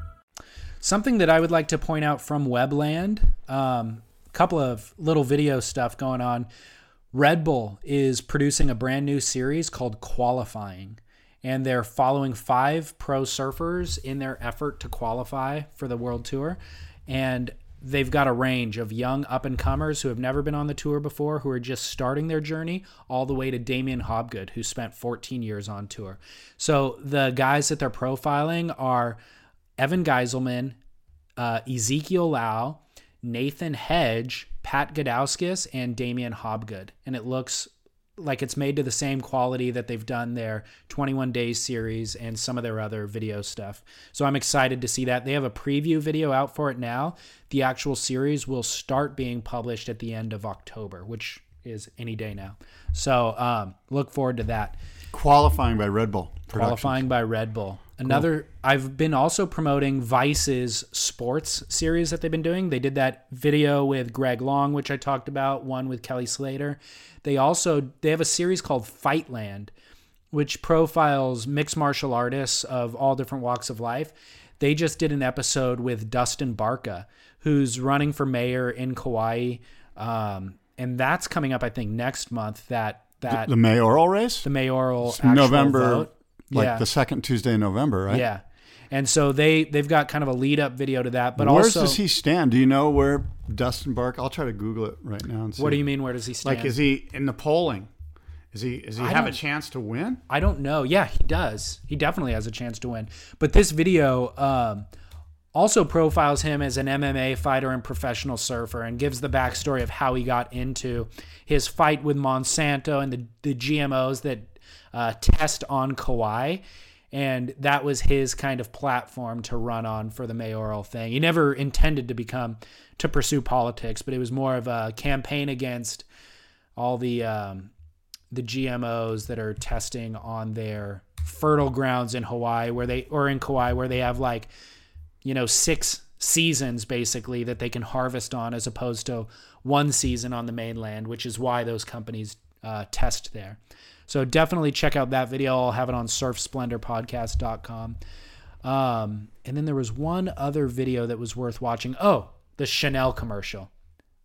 Something that I would like to point out from Webland, a um, couple of little video stuff going on. Red Bull is producing a brand new series called Qualifying, and they're following five pro surfers in their effort to qualify for the World Tour. And they've got a range of young up and comers who have never been on the tour before, who are just starting their journey, all the way to Damien Hobgood, who spent 14 years on tour. So the guys that they're profiling are Evan Geiselman, uh, Ezekiel Lau, Nathan Hedge, Pat Gudauskas, and Damien Hobgood. And it looks like it's made to the same quality that they've done their 21 Days series and some of their other video stuff. So I'm excited to see that. They have a preview video out for it now. The actual series will start being published at the end of October, which is any day now. So um, look forward to that. Qualifying by Red Bull. Qualifying by Red Bull. Another, I've been also promoting Vice's sports series that they've been doing. They did that video with Greg Long, which I talked about, one with Kelly Slater. They also they have a series called Fightland, which profiles mixed martial artists of all different walks of life. They just did an episode with Dustin Barca, who's running for mayor in Kauai, um, and that's coming up, I think, next month. That that The mayoral race? the mayoral November, vote. Like yeah. the second Tuesday in November, right? Yeah. And so they they've got kind of a lead up video to that, but where also does he stand? Do you know where Dustin Bark? I'll try to Google it right now and see. what do you mean? Where does he stand? Like, is he in the polling? Is he? Is he I have a chance to win? I don't know. Yeah, he does. He definitely has a chance to win. But this video um, also profiles him as an MMA fighter and professional surfer and gives the backstory of how he got into his fight with Monsanto and the, the GMOs that uh, test on Kauai. And that was his kind of platform to run on for the mayoral thing. He never intended to become, to pursue politics, but it was more of a campaign against all the um, the GMOs that are testing on their fertile grounds in Hawaii, where they or in Kauai, where they have like you know six seasons basically that they can harvest on, as opposed to one season on the mainland, which is why those companies uh, test there. So definitely check out that video. I'll have it on surfsplendorpodcast.com. Um, and then there was one other video that was worth watching. Oh, the Chanel commercial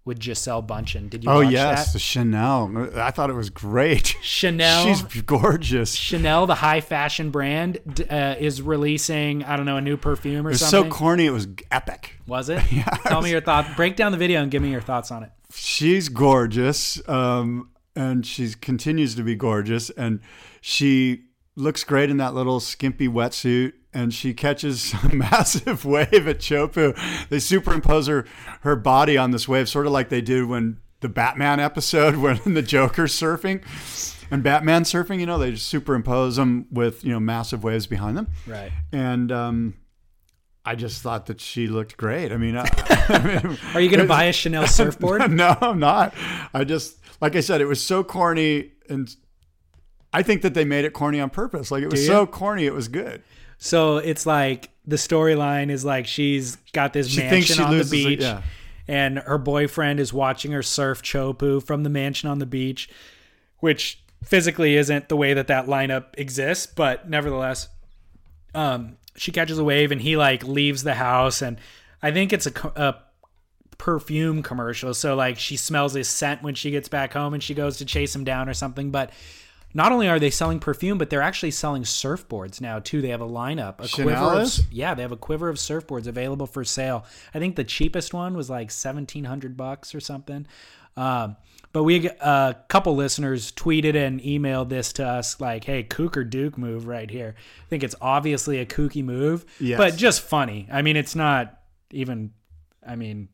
with Gisele Bündchen. Did you Oh yes, that? the Chanel. I thought it was great. Chanel. She's gorgeous. Chanel, the high fashion brand, uh, is releasing I don't know a new perfume or It was something. so corny. It was epic. Was it? Tell me your thoughts. Break down the video and give me your thoughts on it. She's gorgeous. Um, and she continues to be gorgeous, and she looks great in that little skimpy wetsuit. And she catches a massive wave at Chopu. They superimpose her her body on this wave, sort of like they did when the Batman episode when the Joker's surfing and Batman surfing. You know, they just superimpose them with you know massive waves behind them. Right. And um, I just thought that she looked great. I mean, I, Are you going to buy a Chanel surfboard? no, I'm not. I just, like I said, it was so corny, and I think that they made it corny on purpose. Like it was so corny, it was good. So it's like the storyline is like she's got this She mansion on the it, beach, yeah. and her boyfriend is watching her surf Chopu from the mansion on the beach, which physically isn't the way that that lineup exists, but nevertheless, um, she catches a wave and he like leaves the house, and I think it's a, a perfume commercial. So like she smells his scent when she gets back home and she goes to chase him down or something. But not only are they selling perfume, but they're actually selling surfboards now too. They have a lineup, a Chanel quiver. Of, yeah, they have a quiver of surfboards available for sale. I think the cheapest one was like seventeen hundred bucks or something. Um, but we a couple listeners tweeted and emailed this to us like, "Hey, kook or Duke move right here." I think it's obviously a kooky move, Yes. but just funny. I mean, it's not even. I mean,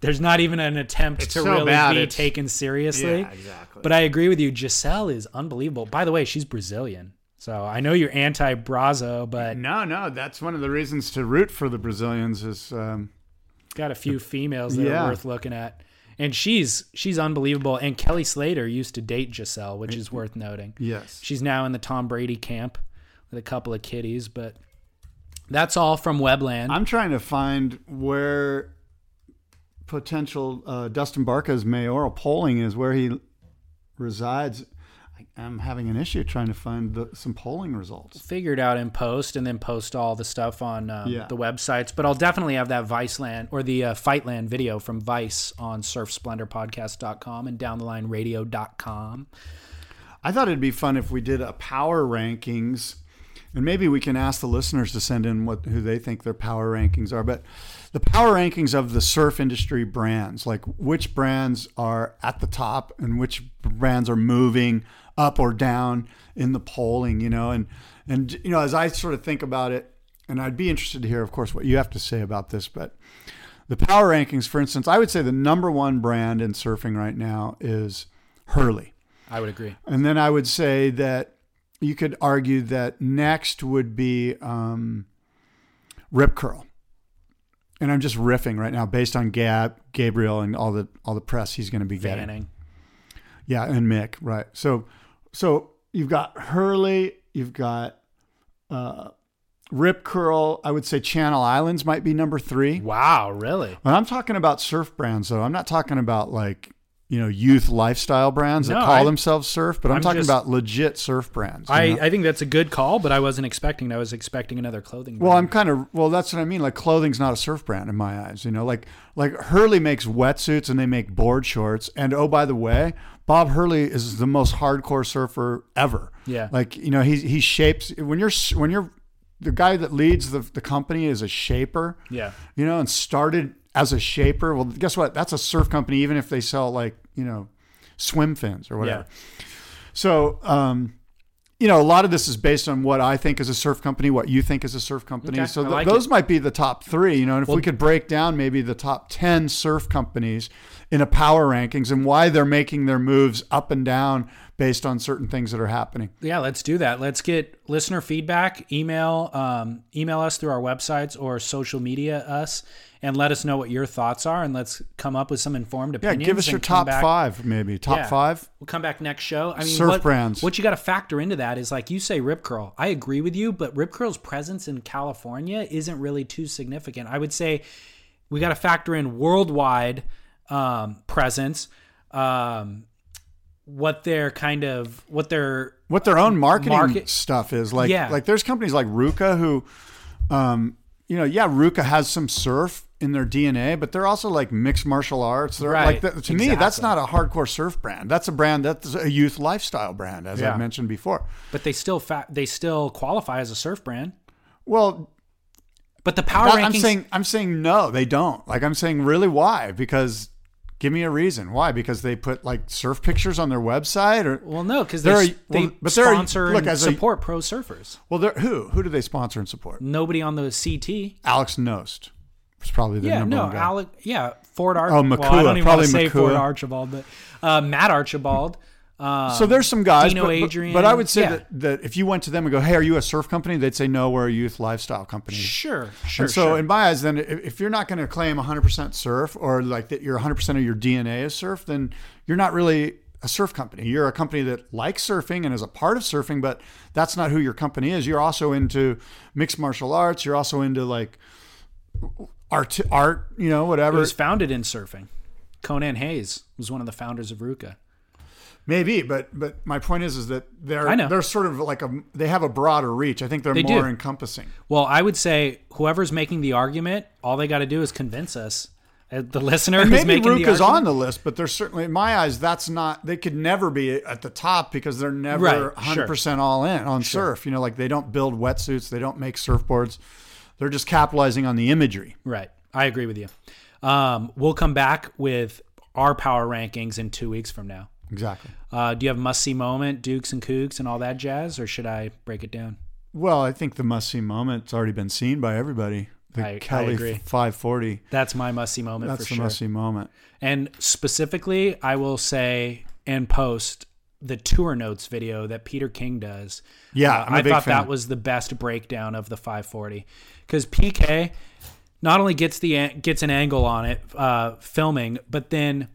there's not even an attempt It's to so really bad, be it's- taken seriously. Yeah, exactly. But I agree with you. Gisele is unbelievable. By the way, she's Brazilian. So I know you're anti Brazo, but No, no, that's one of the reasons to root for the Brazilians is um, got a few females that Yeah. are worth looking at. And she's she's unbelievable. And Kelly Slater used to date Gisele, which is worth noting. yes. She's now in the Tom Brady camp with a couple of kitties, but that's all from Webland. I'm trying to find where potential uh, Dustin Barca's mayoral polling is, where he resides. I'm having an issue trying to find the, some polling results. figure it out in post and then post all the stuff on um, Yeah. the websites. But I'll definitely have that Viceland or the uh, Fightland video from Vice on surfsplendorpodcast.com and downthelineradio.com. I thought it'd be fun if we did a power rankings, and maybe we can ask the listeners to send in what who they think their power rankings are. But the power rankings of the surf industry brands, like which brands are at the top and which brands are moving up or down in the polling, you know, and and you know, as I sort of think about it, and I'd be interested to hear, of course, what you have to say about this, but the power rankings, for instance, I would say the number one brand in surfing right now is Hurley. I would agree. And then I would say that you could argue that next would be um, Rip Curl. And I'm just riffing right now based on Gab, Gabriel, and all the all the press he's going to be getting. Fanning. Yeah, and Mick, right? So, so you've got Hurley, you've got uh, Rip Curl. I would say Channel Islands might be number three. Wow, really? When I'm talking about surf brands, though, I'm not talking about like you know youth lifestyle brands that No, call I- themselves surf, but I'm, I'm talking just- about legit surf brands. I, know? I think that's a good call, but I wasn't expecting. I was expecting another clothing. well, I'm kind of well. That's what I mean. Like clothing's not a surf brand in my eyes. You know, like like Hurley makes wetsuits and they make board shorts. And oh, by the way, Bob Hurley is the most hardcore surfer ever. Yeah. Like you know, he he shapes when you're when you're the guy that leads the the company is a shaper. Yeah. You know, and started as a shaper. Well, guess what? That's a surf company, even if they sell like you know swim fins or whatever. So, um, you know, a lot of this is based on what I think is a surf company, what you think is a surf company. Okay, so th- like those it. might be the top three, you know, and if Well- we could break down maybe the top 10 surf companies in a power rankings and why they're making their moves up and down based on certain things that are happening. Yeah, let's do that. Let's get listener feedback. Email um, email us through our websites or social media us, and let us know what your thoughts are, and let's come up with some informed opinions. Yeah, give us your top back- five, maybe. Top Yeah. five? We'll come back next show. I mean, Surf what, brands. What you got to factor into that is like you say, Rip Curl. I agree with you, but Rip Curl's presence in California isn't really too significant. I would say we got to factor in worldwide um, presence. Um, what their kind of what their what their own marketing Market- stuff is like Yeah. like there's companies like RVCA who um you know yeah RVCA has some surf in their DNA but they're also like mixed martial arts they're Right. like to me that's not a hardcore surf brand that's a brand that's a youth lifestyle brand as Yeah. I mentioned before but they still fa- they still qualify as a surf brand. well But the power that- rankings I'm saying I'm saying no they don't like I'm saying really why because Give me a reason. Why? Because they put like surf pictures on their website, or Well, no, because They're they, a- they well, but sponsor look, and as a- support pro surfers. well, they're, who who do they sponsor and support? Nobody on the CT. Alex Knost was probably the Yeah, number no, one guy. Alec. Yeah, Ford Oh, Archbold. well, I don't even probably want to say Ford Archbold, but uh, Matt Archbold. Um, so there's some guys, Dino but, Adrian. but I would say yeah. that, that if you went to them and go, "Hey, are you a surf company?" They'd say, "No, we're a youth lifestyle company." Sure, sure. and so, sure. in my eyes, then if you're not going to claim 100% surf or like that you're 100% of your DNA is surf, then you're not really a surf company. You're a company that likes surfing and is a part of surfing, but that's not who your company is. You're also into mixed martial arts. You're also into like art, art, you know, whatever. it was founded in surfing. Conan Hayes was one of the founders of RVCA. Maybe, but but my point is is that they're they're sort of like a they have a broader reach. I think they're They more do. encompassing. Well, I would say whoever's making the argument, all they got to do is convince us. Uh, The listener And is maybe making the RVCA's argument. on the list, but they're certainly in my eyes that's not they could never be at the top because they're never Right, 100% all in on surf. You know, like they don't build wetsuits, they don't make surfboards. They're just capitalizing on the imagery. Right. I agree with you. Um, we'll come back with our power rankings in two weeks from now. Exactly. Uh, do you have must see moment, Dukes and Cougs, and all that jazz, or should I break it down? Well, I think the must-see moment's already been seen by everybody. The I- I agree. 540. That's my must see moment That's for the sure. must-see moment. And specifically, I will say and post the tour notes video that Peter King does. Yeah, Uh, I thought fan. that was the best breakdown of the 540 because PK not only gets the gets an angle on it uh, filming, but then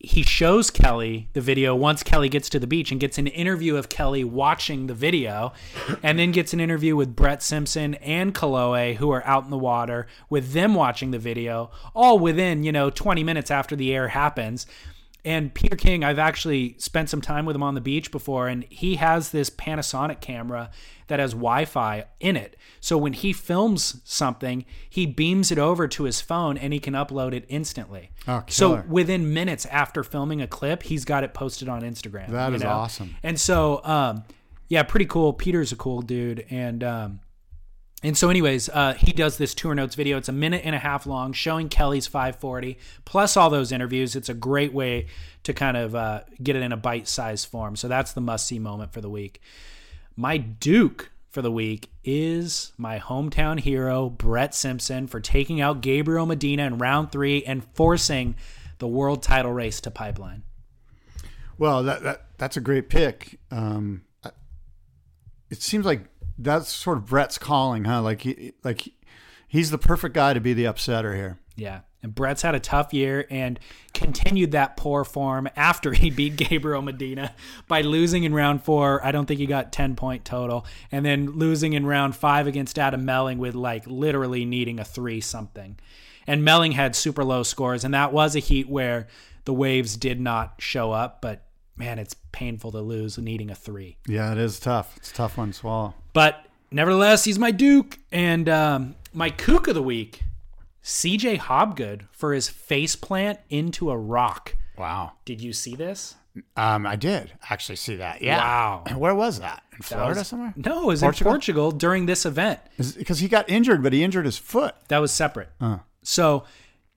he shows Kelly the video once Kelly gets to the beach and gets an interview of Kelly watching the video, and then gets an interview with Brett Simpson and Kolohe who are out in the water with them watching the video, all within you know 20 minutes after the air happens. And Peter King, I've actually spent some time with him on the beach before, and he has this Panasonic camera that has Wi Fi in it. So when he films something, he beams it over to his phone and he can upload it instantly. Oh, so within minutes after filming a clip, he's got it posted on Instagram. That is know? awesome. And so, um, yeah, pretty cool. Peter's a cool dude, and um, and so, anyways, uh, he does this tour notes video. It's a minute and a half long, showing Kelly's 540 plus all those interviews. It's a great way to kind of uh, get it in a bite sized form. So that's the must see moment for the week. My Duke for the week is my hometown hero, Brett Simpson, for taking out Gabriel Medina in round three and forcing the world title race to Pipeline. Well, that, that that's a great pick. Um, it seems like that's sort of Brett's calling, huh? Like he, like he's the perfect guy to be the upsetter here. Yeah. And Brett's had a tough year and continued that poor form after he beat Gabriel Medina by losing in round four. I don't think he got 10 point total. And then losing in round five against Adam Melling with like literally needing a three something. And Melling had super low scores. And that was a heat where the waves did not show up. But man, it's painful to lose needing a three. Yeah, it is tough. It's a tough one to swallow. But nevertheless, he's my Duke. And um, my kook of the week, CJ Hobgood for his face plant into a rock. Wow. Did you see this? Um, I did actually see that. Yeah. Wow. Where was that? In That Florida was- somewhere? No, it was Portugal? in Portugal during this event. Because he got injured, but he injured his foot. That was separate. Uh, So,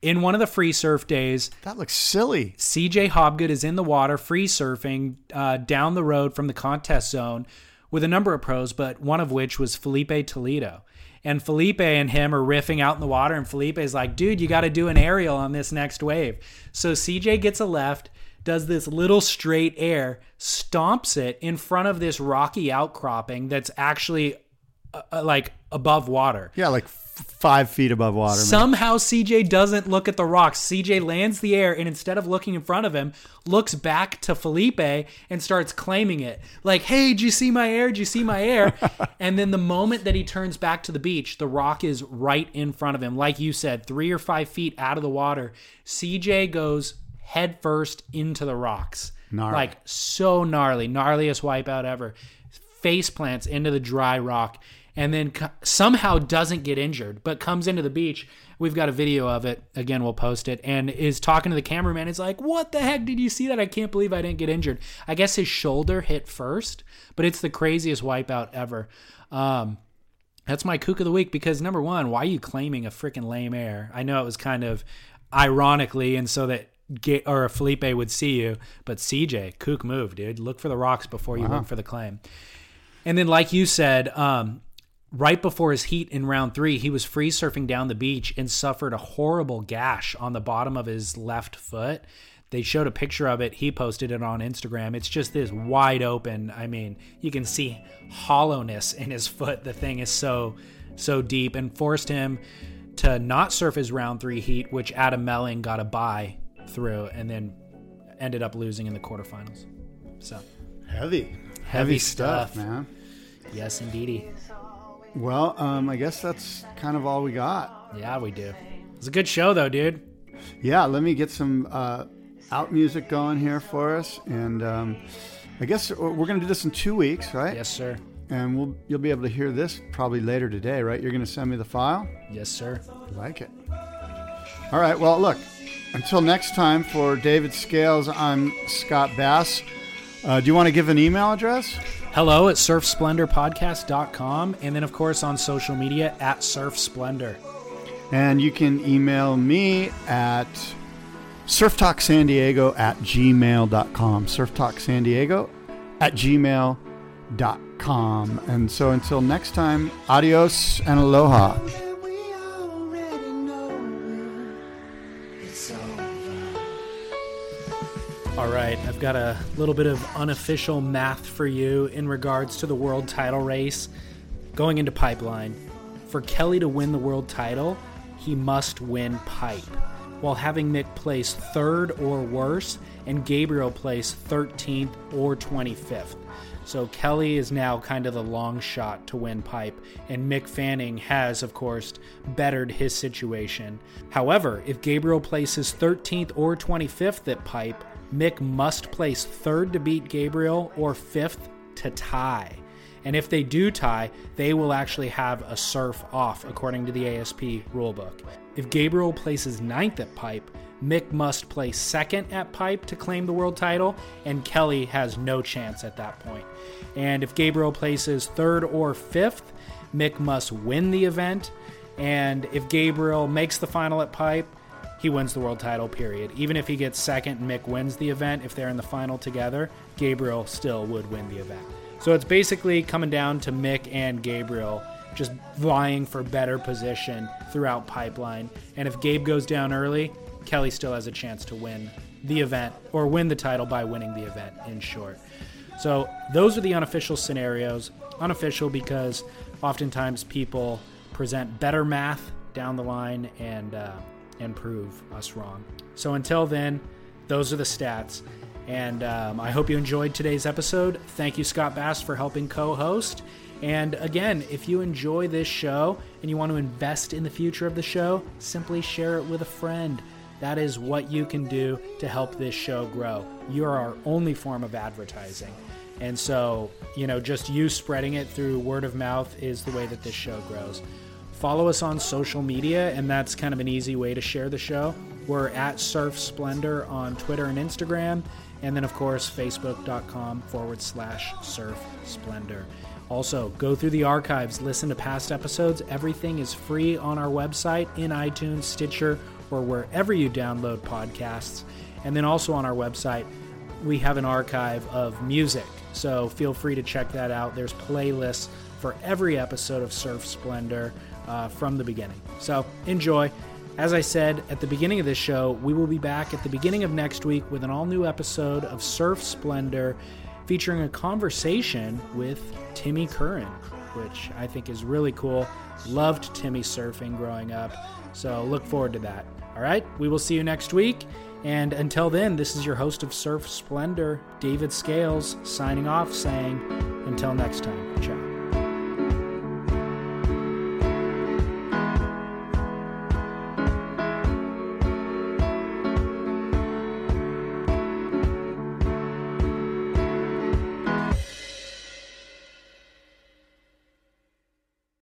in one of the free surf days, that looks silly. CJ Hobgood is in the water free surfing uh, down the road from the contest zone with a number of pros, but one of which was Filipe Toledo. And Filipe and him are riffing out in the water, and Filipe is like, dude, you got to do an aerial on this next wave. So CJ gets a left, does this little straight air, stomps it in front of this rocky outcropping that's actually uh, uh, like above water. Yeah, like five feet above water. man. Somehow CJ doesn't look at the rocks. CJ lands the air and instead of looking in front of him, looks back to Filipe and starts claiming it. Like, hey, did you see my air? Did you see my air? and then the moment that he turns back to the beach, the rock is right in front of him. Like you said, three or five feet out of the water. CJ goes head first into the rocks. Gnarly. Like so gnarly, gnarliest wipeout ever. Face plants into the dry rock and then co- somehow doesn't get injured, but comes into the beach. We've got a video of it. Again, we'll post it. And is talking to the cameraman. Is like, "What the heck did you see that? I can't believe I didn't get injured." I guess his shoulder hit first, but it's the craziest wipeout ever. Um, that's my kook of the week because number one, why are you claiming a freaking lame air? I know it was kind of ironically, and so that Ga- or Filipe would see you, but CJ, kook move, dude. Look for the rocks before you Wow. look for the claim. And then, like you said, um, right before his heat in round three, he was free surfing down the beach and suffered a horrible gash on the bottom of his left foot. They showed a picture of it. He posted it on Instagram. It's just this wide open. I mean, you can see hollowness in his foot. The thing is so, so deep and forced him to not surf his round three heat, which Adam Melling got a bye through and then ended up losing in the quarterfinals. So Heavy. Heavy stuff, stuff. man. yes, indeedy. Well, um, I guess that's kind of all we got. Yeah, we do. It's a good show, though, dude. Yeah, let me get some uh, out music going here for us, and um, I guess we're going to do this in two weeks, right? Yes, sir. And we'll you'll be able to hear this probably later today, right? You're going to send me the file. Yes, sir. I like it. All right. Well, look. Until next time, for David Scales, I'm Scott Bass. Uh, do you want to give an email address? Hello at surfsplendorpodcast.com. And then, of course, on social media at Surf Splendor. And you can email me at surftalksandiego at gmail.com. Surftalksandiego at gmail.com. And so until next time, adios and aloha. All right, I've got a little bit of unofficial math for you in regards to the world title race going into pipeline. For Kelly to win the world title, he must win pipe, while having Mick place third or worse and Gabriel place 13th or 25th. So Kelly is now kind of the long shot to win pipe, and Mick Fanning has, of course, bettered his situation. However, if Gabriel places 13th or 25th at pipe, Mick must place third to beat Gabriel or fifth to tie. And if they do tie, they will actually have a surf off according to the ASP rulebook. If Gabriel places ninth at pipe, Mick must place second at pipe to claim the world title, and Kelly has no chance at that point. And if Gabriel places third or fifth, Mick must win the event. And if Gabriel makes the final at pipe, he wins the world title, period. Even if he gets second and Mick wins the event, if they're in the final together, Gabriel still would win the event. So it's basically coming down to Mick and Gabriel just vying for better position throughout pipeline. And if Gabe goes down early, Kelly still has a chance to win the event or win the title by winning the event, in short. So those are the unofficial scenarios. Unofficial because oftentimes people present better math down the line and uh, and prove us wrong. So until then, those are the stats. And um, I hope you enjoyed today's episode. Thank you, Scott Bass, for helping co host. And again, if you enjoy this show and you want to invest in the future of the show, simply share it with a friend. That is what you can do to help this show grow. You're our only form of advertising. And so, you know, just you spreading it through word of mouth is the way that this show grows. Follow us on social media, and that's kind of an easy way to share the show. We're at Surf Splendor on Twitter and Instagram, and then, of course, facebook.com forward slash Surf Splendor. Also, go through the archives, listen to past episodes. Everything is free on our website, in iTunes, Stitcher, or wherever you download podcasts. And then also on our website, we have an archive of music. So feel free to check that out. There's playlists for every episode of Surf Splendor uh, from the beginning. So enjoy. As I said at the beginning of this show, we will be back at the beginning of next week with an all new episode of Surf Splendor featuring a conversation with Timmy Curran, which I think is really cool. Loved Timmy surfing growing up. So look forward to that. All right, we will see you next week. And until then, this is your host of Surf Splendor, David Scales, signing off saying, until next time, ciao.